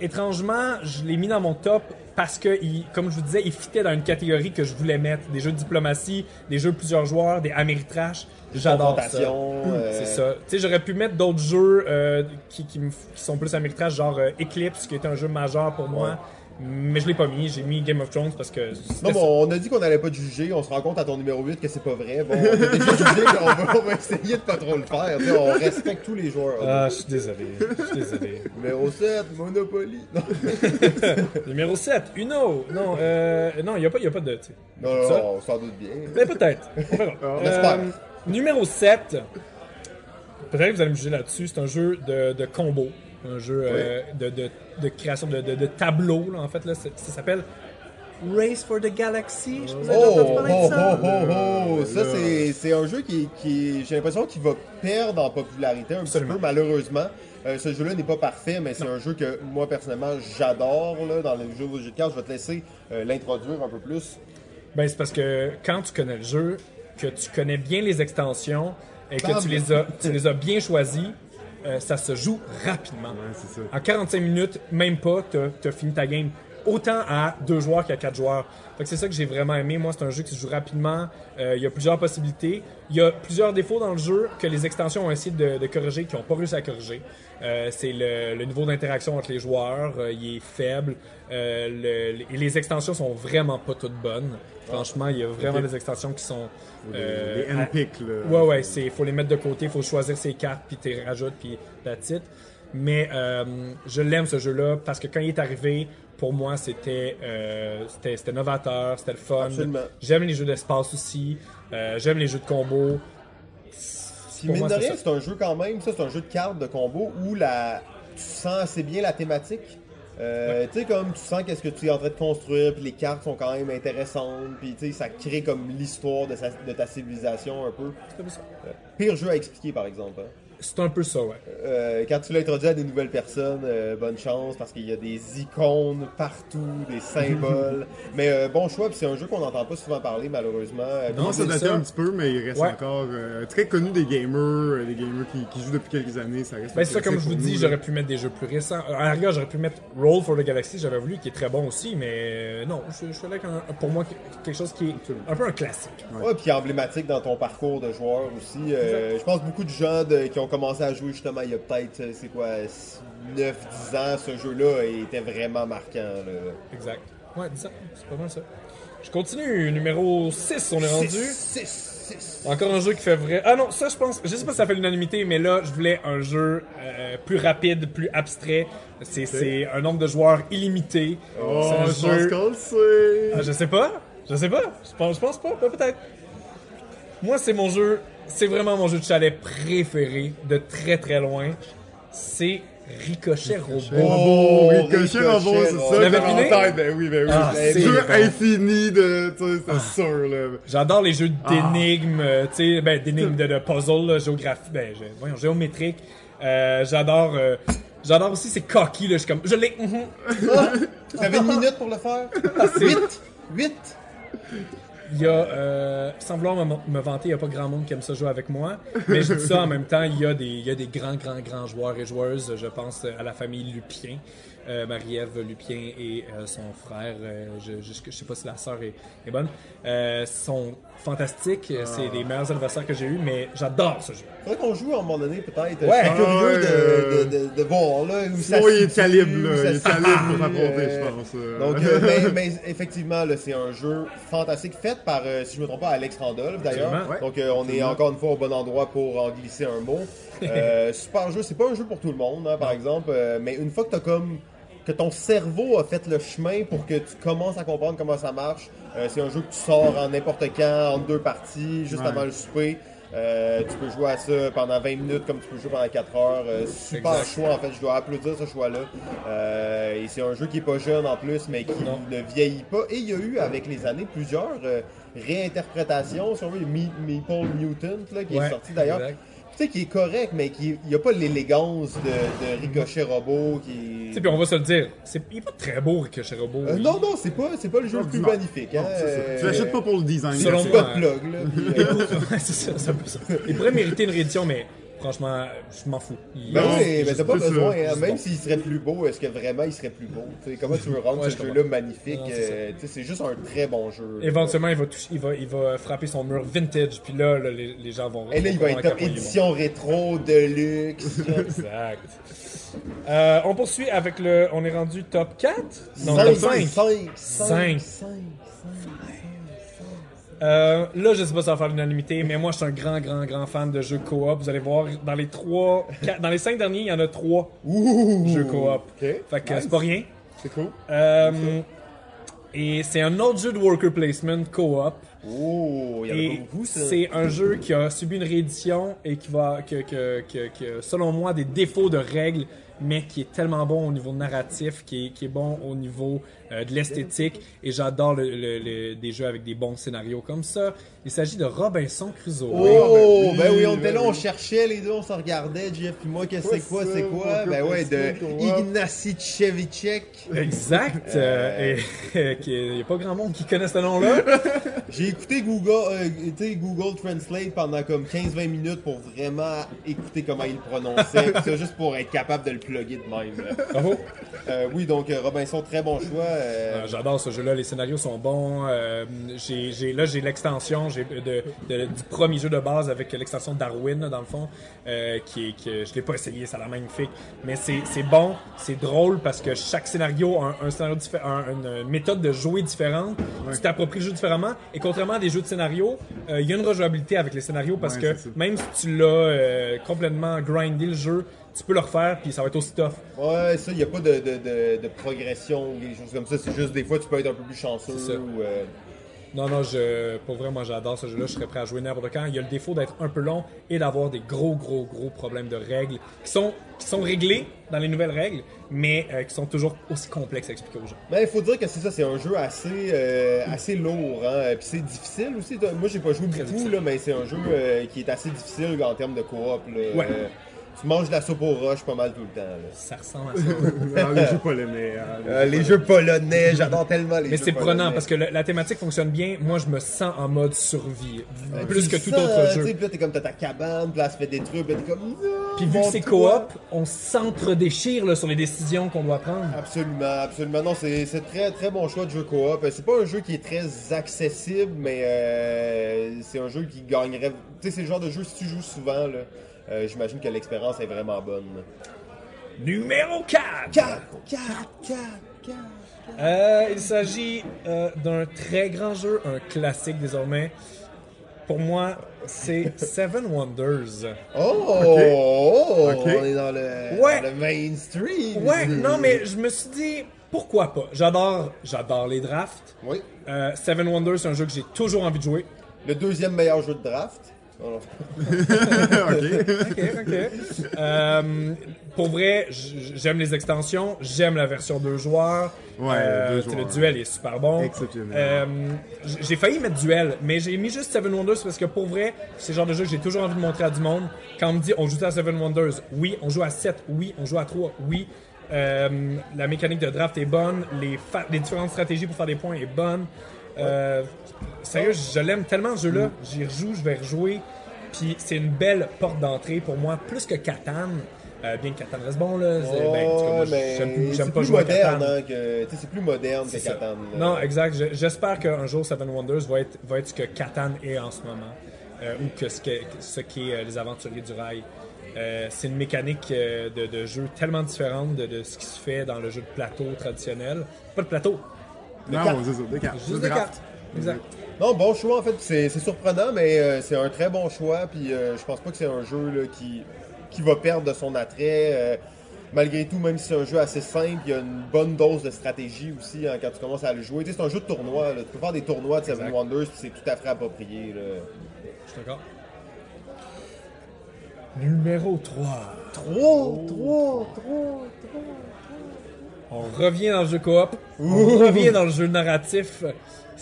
Étrangement, je l'ai mis dans mon top parce que, il, comme je vous disais, il fitait dans une catégorie que je voulais mettre. Des jeux de diplomatie, des jeux plusieurs joueurs, des Ameritrash. J'adore ça. Euh, C'est ça. Tu sais, j'aurais pu mettre d'autres jeux euh, qui, qui sont plus Ameritrash, genre euh, Eclipse, qui est un jeu majeur pour moi. Mais je l'ai pas mis. J'ai mis Game of Thrones parce que Non, mais ça. on a dit qu'on n'allait pas te juger. On se rend compte à ton numéro 8 que c'est pas vrai. Bon, on a déjà jugé qu'on va, on va essayer de pas trop le faire. Tu sais, on respecte tous les joueurs. Ah, je suis désolé. Je suis désolé. Numéro 7, Monopoly. Non, Numéro 7, Uno. Non, euh, non, il n'y a, pas- y a pas de. non, non, on s'en doute bien. Mais peut-être. On verra. On espère. numéro 7. Peut-être que vous allez me juger là-dessus. C'est un jeu de, de combo. Un jeu euh, de, de, de création de, de, de tableau, là, en fait. Là. Ça s'appelle Race for the Galaxy. Je vous ai Oh, entendu oh, parler de ça. oh, oh, oh. Ça, c'est, un jeu qui, qui j'ai l'impression qu'il va perdre en popularité un Absolument. petit peu, malheureusement. Euh, ce jeu-là n'est pas parfait, mais c'est un jeu que moi, personnellement, j'adore. Là, dans les jeux de jeux de cartes, je vais te laisser euh, l'introduire un peu plus. Ben, c'est parce que quand tu connais le jeu, que tu connais bien les extensions et que tu les as, tu les as bien choisis, euh, ça se joue rapidement. Ouais, ça. En 45 minutes, même pas, tu as, fini ta game. Autant à deux joueurs qu'à quatre joueurs. C'est ça que j'ai vraiment aimé. Moi, c'est un jeu qui se joue rapidement. Euh, Il y a plusieurs possibilités. Il y a plusieurs défauts dans le jeu que les extensions ont essayé de, de corriger, qui n'ont pas réussi à corriger. Euh, c'est le, le niveau d'interaction entre les joueurs, euh, il est faible. Euh, le- les, extensions sont vraiment pas toutes bonnes. Franchement, il y a vraiment des extensions qui sont... euh, Les handpicks, là. Ouais, ouais, c'est faut les mettre de côté, faut choisir ses cartes, puis tu rajoutes, puis that's it. Mais euh, je l'aime ce jeu-là parce que quand il est arrivé, pour moi, c'était euh, c'était c'était novateur, c'était le fun. J'aime les jeux d'espace aussi, euh, j'aime les jeux de combo. Puis Pour mine moi, de rien, c'est un jeu quand même, ça c'est un jeu de cartes de combo où la... tu sens assez bien la thématique. Euh, Tu sais, comme tu sens qu'est-ce que tu es en train de construire, puis les cartes sont quand même intéressantes, puis tu sais, ça crée comme l'histoire de, sa- de ta civilisation un peu. C'est peu ça. Pire jeu à expliquer par exemple. hein. C'est un peu ça, ouais. Euh, quand tu l'as introduit à des nouvelles personnes, euh, bonne chance parce qu'il y a des icônes partout, des symboles. Mais euh, bon choix, puis c'est un jeu qu'on n'entend pas souvent parler malheureusement. Non, ça ça. un petit peu, mais il reste Ouais. encore euh, très connu des gamers, euh, des gamers qui, qui jouent depuis quelques années. Ça reste Ben, c'est ça, comme je vous dis, j'aurais là. pu mettre des jeux plus récents. À la rigueur, j'aurais pu mettre Roll for the Galaxy, j'avais voulu, qui est très bon aussi, mais non, je, je suis un- pour moi quelque chose qui est un peu un classique. Ouais, puis emblématique dans ton parcours de joueur aussi. Euh, je pense beaucoup de gens de- qui ont commencé à jouer justement il y a peut-être, euh, c'est quoi, 9-10 ans, ce jeu-là était vraiment marquant. Là. Exact. Ouais, 10 ans, c'est pas mal ça. Je continue, numéro 6, on est rendu. 6, 6. Encore un jeu qui fait vrai. Ah non, ça je pense, je sais pas si ça fait l'unanimité, mais là je voulais un jeu euh, plus rapide, plus abstrait. C'est un nombre de joueurs illimité. Oh, un je pense qu'on le sait. Ah, je sais pas, je sais pas, je pense, je pense pas, pas peut-être. Moi c'est mon jeu, c'est vraiment mon jeu de chalet préféré de très très loin. C'est Ricochet Robot. Robot, Oh, Ricochet Ricochet, Robot, c'est ça. J'avais tête, Ben oui, ben oui. Ah, Un c'est jeu infini de, tu sais, c'est sûr, là. J'adore les jeux Ah. d'énigmes, euh, tu sais, ben, d'énigmes de, de puzzle, là, géographie, ben, je- voyons, géométrique. Euh, j'adore, euh, j'adore aussi c'est cocky, là, je suis comme, je l'ai, mhm. Ah, T'avais une minute pour le faire? 8 8 Il y a, euh, sans vouloir me, me vanter, il n'y a pas grand monde qui aime ça jouer avec moi, mais je dis ça en même temps, il y, a des, il y a des grands, grands, grands joueurs et joueuses. Je pense à la famille Lupien, euh, Marie-Ève Lupien et euh, son frère, euh, je, je sais pas si la sœur est, est bonne, euh, sont fantastiques. C'est les meilleurs adversaires que j'ai eus, mais j'adore ce jeu. Faudrait qu'on joue à un moment donné, peut-être. Ouais. Je suis curieux Ouais, de, euh, de, de, de voir là, où ça il est calibre, là. Il est calibre pour s'affronter, euh, je pense. euh. Donc, euh, mais, mais effectivement, c'est un jeu fantastique fait par, euh, si je ne me trompe pas, Alex Randolph d'ailleurs. Ouais. Donc, euh, on est encore une fois au bon endroit pour en glisser un mot. Euh, super jeu, c'est pas un jeu pour tout le monde, hein, par exemple, euh, mais une fois que t'as comme que ton cerveau a fait le chemin pour que tu commences à comprendre comment ça marche, euh, c'est un jeu que tu sors en n'importe quand, en deux parties, juste Ouais. avant le souper. Euh, tu peux jouer à ça pendant 20 minutes comme tu peux jouer pendant 4 heures. Euh, super Exact. choix en fait, je dois applaudir ce choix-là. Euh, et c'est un jeu qui est pas jeune en plus, mais qui Non. ne vieillit pas. Et il y a eu avec les années plusieurs réinterprétations. Si on veut, Me- Meeple Mutant là, qui Ouais, est sorti d'ailleurs. Tu sais, qui est correct, mais qui il n'y a pas l'élégance de, de Ricochet Robot qui Tu sais, puis on va se le dire, c'est, il est pas très beau Ricochet Robot. Euh, non, non, c'est pas, c'est pas le jeu le plus Non. magnifique. Hein? Non, c'est ça. euh, Tu l'achètes pas pour le design. Selon pas de plug, là. puis, euh, Ouais, c'est ça, c'est un peu ça. Il pourrait mériter une réédition, mais franchement, je m'en fous. Il- Ben oui, mais t'as pas besoin. ça. hein. Même s'il serait plus beau, est-ce que vraiment il serait plus beau? Comment tu veux rendre Ouais, ce je jeu-là magnifique? Euh, c'est juste un très bon jeu. Éventuellement, il va, toucher- il, va, il va frapper son mur vintage, puis là, là, les, les gens vont. Et là, il va être édition rétro, de luxe. Exact. Euh, on poursuit avec le. On est rendu top 4 Non, 5, top 5, 5. 5, Cinq. Euh, là, je sais pas si ça va faire l'unanimité, mais moi, je suis un grand, grand, grand fan de jeux coop. Vous allez voir, dans les trois, quatre- dans les cinq derniers, il y en a trois Ouh! jeux coop. Ok. Fait que Nice. c'est pas rien. C'est cool. Euh, et c'est un autre jeu de worker placement coop. Oh, il y en a Et pas beaucoup, ça. c'est un jeu qui a subi une réédition et qui va, que, que, que, que, selon moi, des défauts de règles, mais qui est tellement bon au niveau narratif, qui est, qui est bon au niveau euh, de l'esthétique. Et j'adore le, le- le- des jeux avec des bons scénarios comme ça. Il s'agit de Robinson Crusoe. Oh, ben ben oui, on ben était là, on cherchait les deux, on se regardait, Jeff et moi, qu'est-ce que c'est quoi, c'est quoi? Ben ouais, de? Ignacy Chevicek. Exact. euh, et il n'y a pas grand monde qui connaît ce nom-là. J'ai écouté Google, euh, tu sais, Google Translate pendant comme 15-20 minutes pour vraiment écouter comment il le prononçait, ça juste pour être capable de le plugger de même. là. Euh, oui, donc euh, Robinson, très bon choix. Euh, Euh, J'adore ce jeu-là, les scénarios sont bons. euh, j'ai, j'ai- là, j'ai l'extension j'ai de, de- du premier jeu de base avec l'extension Darwin, dans le fond, euh, qui que je l'ai pas essayé, ça a l'air magnifique. Mais c'est, c'est bon, c'est drôle parce que chaque scénario a un, un scénario diffé- un- une méthode de jouer différente. Tu t'appropries le jeu différemment. Et contrairement à des jeux de scénario, euh, il y a une rejouabilité avec les scénarios parce Ouais, que même si tu l'as euh, complètement grindé le jeu, tu peux le refaire puis ça va être aussi tough. Ouais, ça, il n'y a pas de, de, de, de progression ou des choses comme ça. C'est juste des fois, tu peux être un peu plus chanceux. Ça. Ou, euh, Non, non, je, pour vrai, moi j'adore ce jeu-là, je serais prêt à jouer n'importe quand. Il y a le défaut d'être un peu long et d'avoir des gros, gros, gros problèmes de règles qui sont, qui sont réglés dans les nouvelles règles, mais euh, qui sont toujours aussi complexes à expliquer aux gens. Mais il faut dire que c'est ça, c'est un jeu assez, euh, assez lourd, hein. Puis c'est difficile aussi. Moi, j'ai pas joué beaucoup, là, mais c'est un jeu euh, qui est assez difficile en termes de coop. là. Ouais. Tu manges de la soupe aux roches pas mal tout le temps. là. Ça ressemble à ça. Alors, les jeux polonais. hein, Euh, les jeux polonais, j'adore tellement les mais jeux c'est prenant parce que le- la thématique fonctionne bien. Moi, je me sens en mode survie. Euh, plus que tout sens, autre tu sais, jeu. Puis là, t'es comme, t'as ta cabane, puis là, se fait détruire, puis là, t'es comme. Puis vu que c'est coop, on s'entre-déchire là, sur les décisions qu'on doit prendre. Absolument, absolument. Non, c'est c'est très très bon choix de jeu coop. C'est pas un jeu qui est très accessible, mais euh, c'est un jeu qui gagnerait. Tu sais, c'est le genre de jeu si tu joues souvent, là. Euh, J'imagine que l'expérience est vraiment bonne. Numéro 4! 4, 4, 4, 4. Euh, il s'agit euh, d'un très grand jeu, un classique désormais. Pour moi, c'est Seven Wonders. Oh, on est dans le, Ouais. dans le mainstream. Ouais, non, mais je me suis dit, pourquoi pas? J'adore, j'adore les drafts. Oui. Euh, Seven Wonders, c'est un jeu que j'ai toujours envie de jouer. Le deuxième meilleur jeu de draft. Oh, ok. Ok, ok. Euh, pour vrai, j'aime les extensions, j'aime la version deux joueurs. Ouais, Euh, deux sais, Le joueurs. duel est super bon. Exceptionnel. Euh, j'ai failli mettre duel, mais j'ai mis juste Seven Wonders parce que pour vrai, c'est le genre de jeu que j'ai toujours envie de montrer à du monde. Quand on me dit on joue à Seven Wonders, oui. On joue à 7, oui. On joue à 3, oui. La mécanique de draft est bonne, les, les différentes stratégies pour faire des points est bonne. Euh, sérieux, je l'aime tellement ce jeu-là. J'y rejoue, je vais rejouer. Puis c'est une belle porte d'entrée pour moi, plus que Catan. Euh, bien que Catan reste bon, là. c'est- ben, moi, j'aime pas plus jouer à moderne, Catan. hein, que, c'est plus moderne que C'est ça. Catan. là. Non, exact. Je- J'espère qu'un jour Seven Wonders va être, va être ce que Catan est en ce moment. euh, ou que ce qu'est ce qu'est, euh, les aventuriers du rail. C'est une mécanique de, de jeu tellement différente de, de ce qui se fait dans le jeu de plateau traditionnel. Pas de plateau, Non, cartes. c'est ça, des cartes. juste Des cartes. Exact. Non, bon choix en fait. C'est c'est surprenant, mais euh, c'est un très bon choix. Puis euh, je pense pas que c'est un jeu là, qui, qui va perdre de son attrait. Euh, malgré tout, même si c'est un jeu assez simple, il y a une bonne dose de stratégie aussi hein, quand tu commences à le jouer. Tu sais, c'est un jeu de tournoi. là. Tu peux faire des tournois de Seven Exact. Wonders, puis c'est tout à fait approprié. là. Je suis d'accord. Numéro 3. 3, 3, 3, 3. On revient dans le jeu coop. On revient dans le jeu narratif.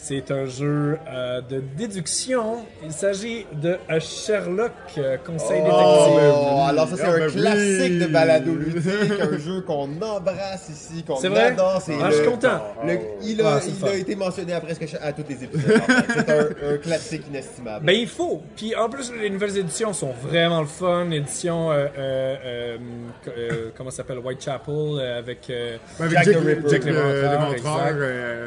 C'est un jeu euh, de déduction. Il s'agit de Sherlock, euh, Conseil détective. Oh, alors ça c'est Ah, un oui. classique de balado ludique, un jeu qu'on embrasse ici, qu'on C'est vrai? adore. C'est Ah, le- je suis content. le- il a, Ah, il a été mentionné à presque à tous les épisodes. en fait. C'est un, un classique inestimable. Ben il faut. Puis en plus les nouvelles éditions sont vraiment le fun. L'édition euh, euh, euh, euh, comment ça s'appelle? Whitechapel euh, avec euh, Avec Jack Jack, the Ripper. Jack Le le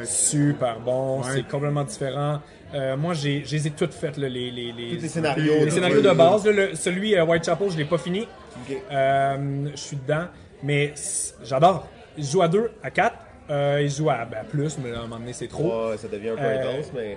exact. super bon. Ouais. C'est complètement différent. Euh, moi j'ai je les ai toutes faites là, les les les, scénarios. les scénarios de base. là, le- celui euh, Whitechapel je l'ai pas fini. Ok. Euh, je suis dedans, mais j'adore. Il joue à 2, à 4. Euh, il joue à ben, plus, mais à un moment donné, c'est trop. Ouais, ça devient un peu Euh, intense, mais.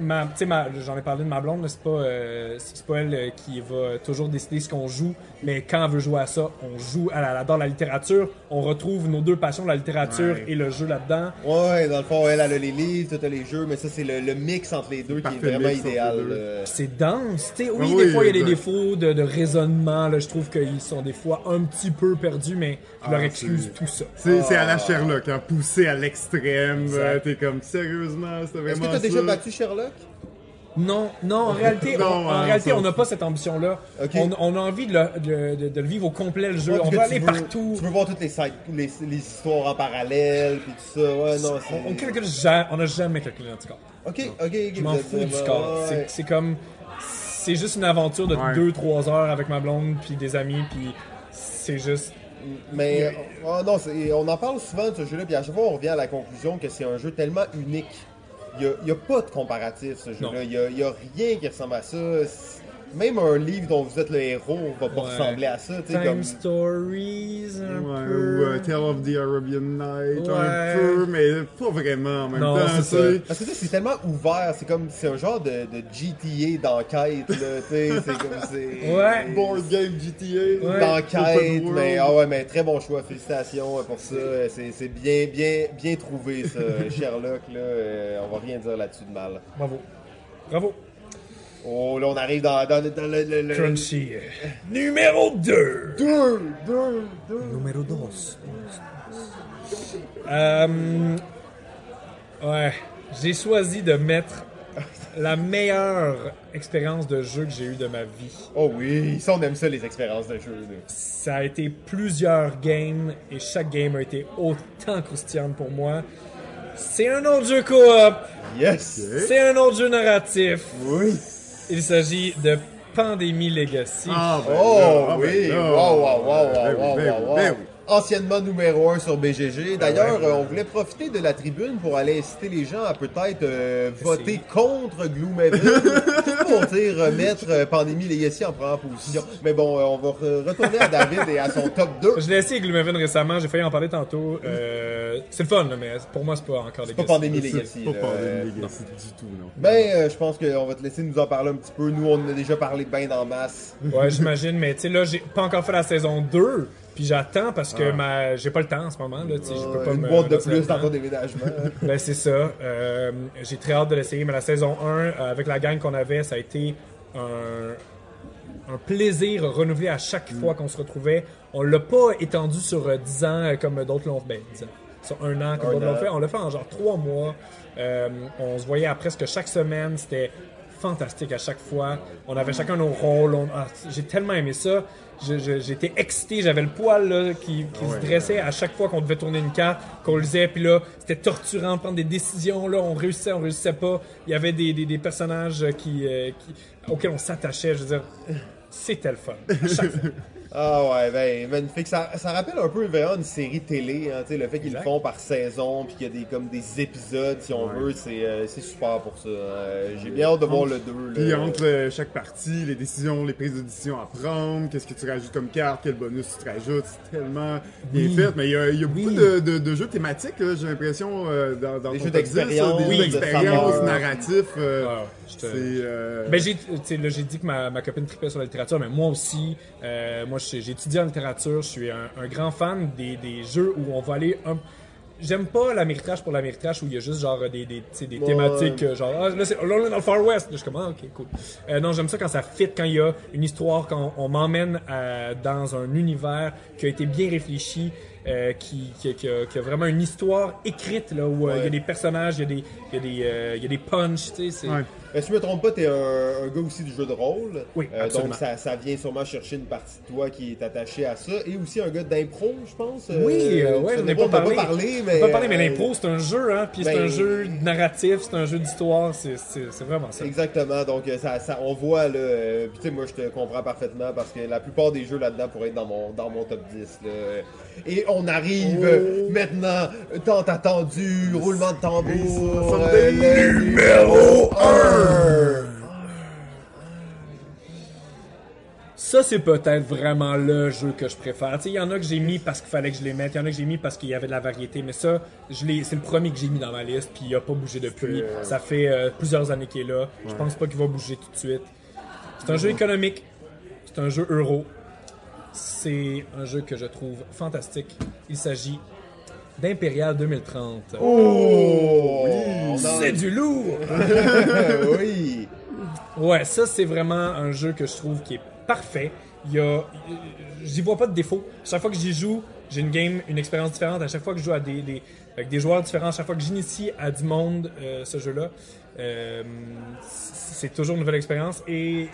Ma, tu sais, ma- j'en ai parlé de ma blonde, là, c'est pas, euh, c'est pas elle euh, qui va toujours décider ce qu'on joue, mais quand elle veut jouer à ça, on joue. Elle, elle adore la littérature. On retrouve nos deux passions, la littérature Ouais. et le jeu là-dedans. Ouais, dans le fond, elle, elle a les livres, toi t'as les jeux, mais ça c'est le, le mix entre les deux qui est vraiment idéal. là. C'est dense. tu sais. oui, Ah des fois, il y a des défauts de, de raisonnement. Là, je trouve qu'ils sont des fois un petit peu perdus, mais je leur Ah, excuse c'est- tout ça. C'est c'est à la Sherlock, hein, poussé à l'extrême. Euh, T'es comme, sérieusement, Est-ce vraiment que t'as ça? déjà battu Sherlock Non, non, en réalité, Non, on, en hein, réalité, ça- on n'a pas cette ambition-là. On, on a envie de le, de- de- de le vivre au complet, le jeu. Ouais, on veut aller veux- partout. Tu veux voir toutes les sites, les, les histoires en parallèle, puis tout ça. Ouais, non, c'est. On, on calcule jamais, on n'a jamais calculé notre score. Ok, ok, ok. Je m'en êtes fous du vraiment- score. C'est- ouais. C'est comme. C'est juste une aventure de Ouais. 2-3 heures avec ma blonde, puis des amis, puis c'est juste. Mais oh, non, on en parle souvent de ce jeu-là, puis à chaque fois on revient à la conclusion que c'est un jeu tellement unique. Il n'y a, a pas de comparatif, ce jeu-là. Il n'y a, il y a rien qui ressemble à ça. Même un livre dont vous êtes le héros va pas Ouais. ressembler à ça. tu sais, Time comme... Stories, un Ouais, peu. ou euh, Tale of the Arabian Night, Ouais. un peu, mais pas vraiment en même Non, temps. sais. Parce que c'est tellement ouvert, c'est comme c'est un genre de, de GTA d'enquête là, tu sais, c'est comme c'est Ouais. Board game GTA. Ouais. d'enquête, mais ah ouais, mais très bon choix, félicitations pour ça, c'est c'est bien bien bien trouvé ça, Sherlock là, euh, on va rien dire là-dessus de mal. Bravo. Bravo. Oh là on arrive dans, dans, dans le, le, le- Crunchy. Numéro 2. deux, deux, deux. Numéro 2. Euh, ouais. J'ai choisi de mettre la meilleure expérience de jeu que j'ai eue de ma vie. Oh oui, ça on aime ça les expériences de jeu. là. Ça a été plusieurs games et chaque game a été autant croustillante pour moi. C'est un autre jeu coop. Yes. C'est un autre jeu narratif. Oui. Il s'agit de Pandémie Legacy. Ah, ben Oh là, ah, ben oui, là. wow, wow, wow, wow, Ben oui, wow, ben wow, oui, wow. Ben. Anciennement numéro 1 sur BGG. D'ailleurs, ouais, euh, on voulait profiter de la tribune pour aller inciter les gens à peut-être euh, voter contre Gloomhaven pour dire euh, mettre euh, Pandémie Legacy en première position. Mais bon, euh, on va re- retourner à David et à son top 2. Je l'ai essayé Gloomhaven récemment, j'ai failli en parler tantôt. Euh, c'est le fun, là, mais pour moi, c'est pas encore C'est pas Legacy. Pandémie C'est Legacy. pas là. Pandemic Legacy du tout, non. Ben, euh, je pense qu'on va te laisser nous en parler un petit peu. Nous, on en a déjà parlé bien en masse. Ouais, j'imagine, mais tu sais, là, j'ai pas encore fait la saison 2, puis j'attends parce que ma... j'ai pas le temps en ce moment, là, tu sais, je peux pas Ah. Une me boîte de plus dans ton déménagement. Ben, c'est ça. Euh, j'ai très hâte de l'essayer, mais la saison 1, euh, avec la gang qu'on avait, ça a été un, un plaisir renouvelé à chaque fois qu'on se retrouvait. On l'a pas étendu sur euh, 10 ans euh, comme d'autres l'ont fait. 10 ans. Sur un an comme d'autres l'ont fait. On l'a fait en genre 3 mois. Euh, on se voyait à presque chaque semaine. C'était fantastique à chaque fois. On avait chacun nos rôles. On- ah, j'ai tellement aimé ça. J'étais excité, j'avais le poil là, qui, qui se dressait à chaque fois qu'on devait tourner une carte, qu'on le lisait, puis là, c'était torturant de prendre des décisions, là, on réussissait, on réussissait pas. Il y avait des, des, des personnages qui, euh, qui- auxquels on s'attachait, je veux dire, c'était le fun. Ah ouais, ben magnifique. Ça, ça rappelle un peu vraiment une série télé, hein, le fait qu'ils le font par saison, puis qu'il y a des comme des épisodes, si on Ouais. veut, c'est euh, c'est super pour ça. Euh, J'ai bien hâte de voir le 2. Puis entre euh, chaque partie, les décisions, les prises de décision à prendre, qu'est-ce que tu rajoutes comme carte, quel bonus tu te rajoutes, c'est tellement bien Oui. fait. Mais il y a, il y a beaucoup de, de- de jeux thématiques, là, j'ai l'impression, euh, dans, dans Des ton jeux top 10, là, d'expérience, Des oui, jeux de d'expérience, saveur. narratifs. euh, Ah, te- euh, Ben, j'ai, tu sais, là, j'ai dit que ma, ma copine tripait sur la littérature, mais moi aussi, euh, moi, étudié en littérature, je suis un, un grand fan des, des jeux où on va aller un... J'aime pas l'améritrage pour l'améritrage où il y a juste genre des, thématiques euh, genre ah, là, c'est, là on est dans le Far West. Je suis comme ah, ok cool. Euh, non j'aime ça quand ça fit quand il y a une histoire quand on, m'emmène euh, dans un univers qui a été bien réfléchi euh, qui, qui, qui a, qui a vraiment une histoire écrite là où il y a des personnages il y a des il y a des euh, il y a des punchs tu sais c'est Ouais. Ben, si je me trompe pas, t'es un, un gars aussi du jeu de rôle. Oui, Euh, absolument. donc ça, ça vient sûrement chercher une partie de toi qui est attachée à ça. Et aussi un gars d'impro, je pense. Oui, euh, ouais, tu j'en n'en ai pas parlé. parlé, mais. On peut pas parler, mais euh, l'impro, c'est un jeu, hein, puis c'est ben- un jeu narratif, c'est un jeu d'histoire, c'est, vraiment ça. Exactement, donc euh, ça, ça, on voit là, euh, puis tu sais, moi je te comprends parfaitement parce que la plupart des jeux là-dedans pourraient être dans mon, dans mon top 10. Là. Et on arrive Oh. euh, maintenant, tant attendu, roulement de tambour. Numéro 1! Ça, c'est peut-être vraiment le jeu que je préfère. Il y en a que j'ai mis parce qu'il fallait que je les mette, il y en a que j'ai mis parce qu'il y avait de la variété, mais ça, c'est le premier que j'ai mis dans ma liste, puis il a pas bougé depuis. Euh, Ça fait euh, plusieurs années qu'il est là. Je pense pas qu'il va bouger tout de suite. C'est un jeu économique, c'est un jeu euro. C'est un jeu que je trouve fantastique. Il s'agit d'Imperial 2030. Oh! A- C'est du lourd! oui! Ouais, ça c'est vraiment un jeu que je trouve qui est parfait. Il y a, j'y vois pas de défaut. Chaque fois que j'y joue, j'ai une game, une expérience différente. À chaque fois que je joue à des, des- avec des joueurs différents, à chaque fois que j'initie à du monde euh, ce jeu-là, euh, c'est toujours une nouvelle expérience. Et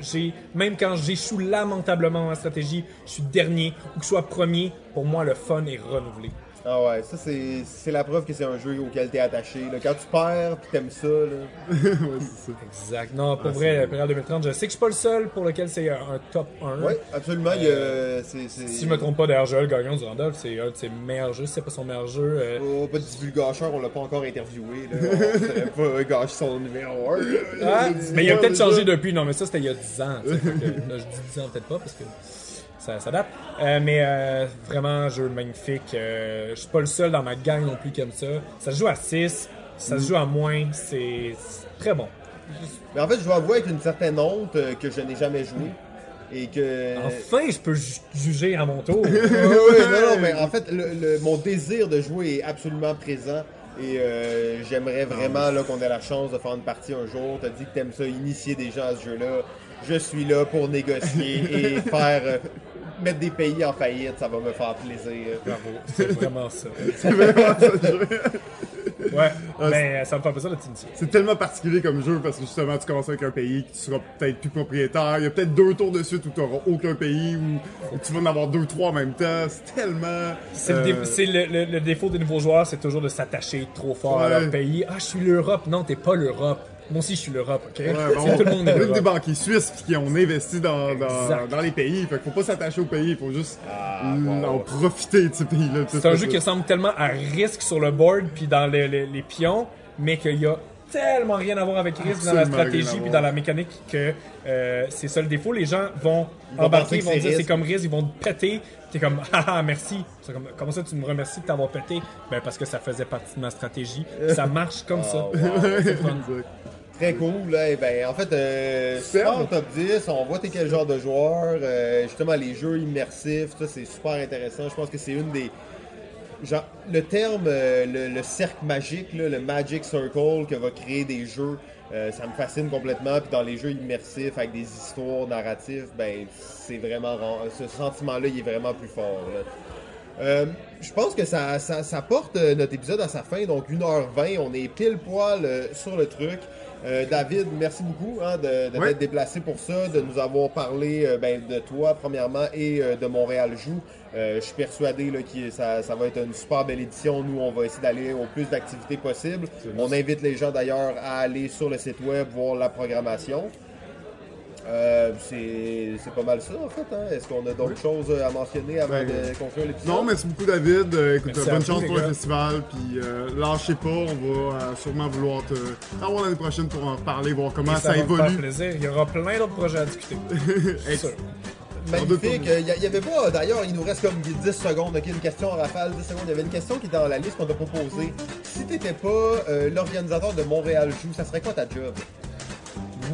j'ai, même quand j'échoue lamentablement en stratégie, je suis dernier ou que je sois premier, pour moi le fun est renouvelé. Ah ouais, ça c'est c'est la preuve que c'est un jeu auquel t'es attaché. là. Quand tu perds pis t'aimes ça, là. ouais, c'est ça. Exact. Non, pour Ah, vrai, c'est- Imperial 2030, je sais que je suis pas le seul pour lequel c'est un un top 1. Ouais, absolument. il y a- c'est- c'est- Si je me trompe pas, d'ailleurs, Joël Gagnon du Randolph, c'est un de ses meilleurs jeux, si c'est pas son meilleur jeu. euh, Oh, pas de divulgacheur, on l'a pas encore interviewé. Là. On savait pas gâcher son numéro 1. Ah, mais il a peut-être changé depuis. Non, mais ça, c'était il y a 10 ans. tu sais, fait que, là, je dis 10 ans, peut-être pas, parce que ça, ça date. Euh, mais euh, vraiment, un jeu magnifique. Euh, je suis pas le seul dans ma gang non plus qui aime ça. Ça se joue à 6, ça se joue à moins. C'est très bon. Mais en fait, je dois avouer avec une certaine honte euh, que je n'ai jamais joué. Et que. Enfin, je peux ju- juger à mon tour. Ouais, non, non, mais en fait, le, le- mon désir de jouer est absolument présent. Et euh, j'aimerais vraiment là, qu'on ait la chance de faire une partie un jour. T'as dit que t'aimes ça, initier des gens à ce jeu-là. Je suis là pour négocier et faire. euh, mettre des pays en faillite, ça va me faire plaisir. Bravo, c'est vraiment ça. C'est vraiment ça, le jeu. Ouais, Ah, mais ça me fait plaisir de t'initier. C'est tellement particulier comme jeu parce que justement tu commences avec un pays que tu seras peut-être plus propriétaire. Il y a peut-être deux tours de suite où tu n'auras aucun pays ou où tu vas en avoir deux, trois en même temps. C'est tellement. C'est le, euh, le- le- le défaut des nouveaux joueurs, c'est toujours de s'attacher trop fort à leur pays. Ah, je suis l'Europe. Non, t'es pas l'Europe. Moi aussi, je suis l'Europe, ok? Ouais, bon, tout le monde est des banquiers suisses qui ont investi dans, dans, les pays. Fait qu'il faut pas s'attacher aux pays, il faut juste Ah, wow. en profiter de ces pays-là. C'est un jeu qui ressemble tellement à Risk sur le board puis dans les, les- les pions, mais qu'il y a tellement rien à voir avec Risk dans la stratégie puis dans la mécanique que euh, c'est ça le défaut. Les gens vont vont embarquer, ils vont dire c'est comme Risk, ils vont te péter. T'es comme haha merci. C'est comme comment ça tu me remercies de t'avoir pété? Ben parce que ça faisait partie de ma stratégie. Ça marche comme ça. Wow. Très cool. Là. Eh ben, en fait, euh, super top 10. On voit t'es quel genre de joueur. Euh, justement, les jeux immersifs, ça, c'est super intéressant. Je pense que c'est une des. Genre, le terme, euh, le, le cercle magique, là, le Magic Circle que va créer des jeux, euh, ça me fascine complètement. Puis dans les jeux immersifs avec des histoires narratives, ben, c'est vraiment. Ce sentiment-là, il est vraiment plus fort. là. Euh, je pense que ça, ça, ça porte notre épisode à sa fin, donc 1h20. On est pile poil sur le truc. Euh, David, merci beaucoup hein, de, de t'être déplacé pour ça, de nous avoir parlé euh, ben, de toi premièrement et euh, de Montréal Joue. Euh, je suis persuadé là, que ça, ça va être une super belle édition. Nous, on va essayer d'aller au plus d'activités possible. On invite les gens d'ailleurs à aller sur le site web voir la programmation. Euh, c'est c'est pas mal ça en fait. Hein? Est-ce qu'on a d'autres choses à mentionner avant Ben, de conclure l'épisode? Non, merci beaucoup David. Euh, écoute, Merci euh, bonne vous, chance pour le festival. Puis euh, lâchez pas, on va euh, sûrement vouloir te avoir l'année prochaine pour en reparler, voir comment ça, Ça, va faire évolue. plaisir. Il y aura plein d'autres projets à discuter. C'est sûr. Magnifique. Il y, avait pas, d'ailleurs, il nous reste comme 10 secondes. Ok, une question en rafale, 10 secondes. Il y avait une question qui était dans la liste qu'on t'a proposée. Si t'étais pas euh, l'organisateur de Montréal Joue, ça serait quoi ta job?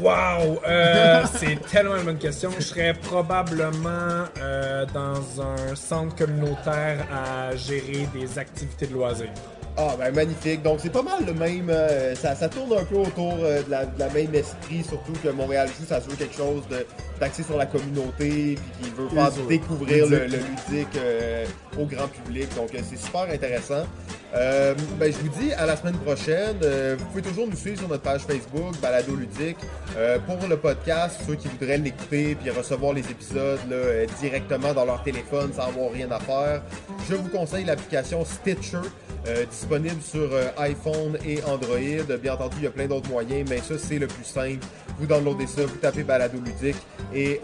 Wow! Euh, c'est tellement une bonne question. Je serais probablement euh, dans un centre communautaire à gérer des activités de loisirs. Ah, ben magnifique. Donc, c'est pas mal le même. euh, ça, ça tourne un peu autour euh, de, la, de la même esprit, surtout que Montréal Joue, ça se veut quelque chose de d'axé sur la communauté, puis qui veut faire découvrir le, ludique. le ludique euh, au grand public. Donc, euh, c'est super intéressant. Euh, ben, je vous dis à la semaine prochaine. Euh, vous pouvez toujours nous suivre sur notre page Facebook, Balado Ludique. Euh, pour le podcast, ceux qui voudraient l'écouter puis recevoir les épisodes directement dans leur téléphone sans avoir rien à faire, je vous conseille l'application Stitcher. disponible sur iPhone et Android. Bien entendu, il y a plein d'autres moyens, mais ça, c'est le plus simple. Vous downloadez ça, vous tapez Balado Ludique et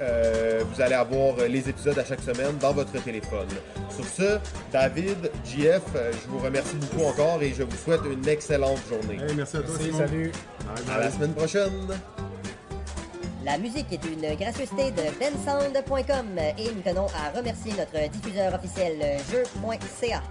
vous allez avoir les épisodes à chaque semaine dans votre téléphone. Sur ce, David, JF, je vous remercie beaucoup encore et je vous souhaite une excellente journée. Hey, merci à toi. Merci, Simon. salut! Bye, À la semaine prochaine! La musique est une gracieuseté de bensound.com et nous tenons à remercier notre diffuseur officiel jeu.ca.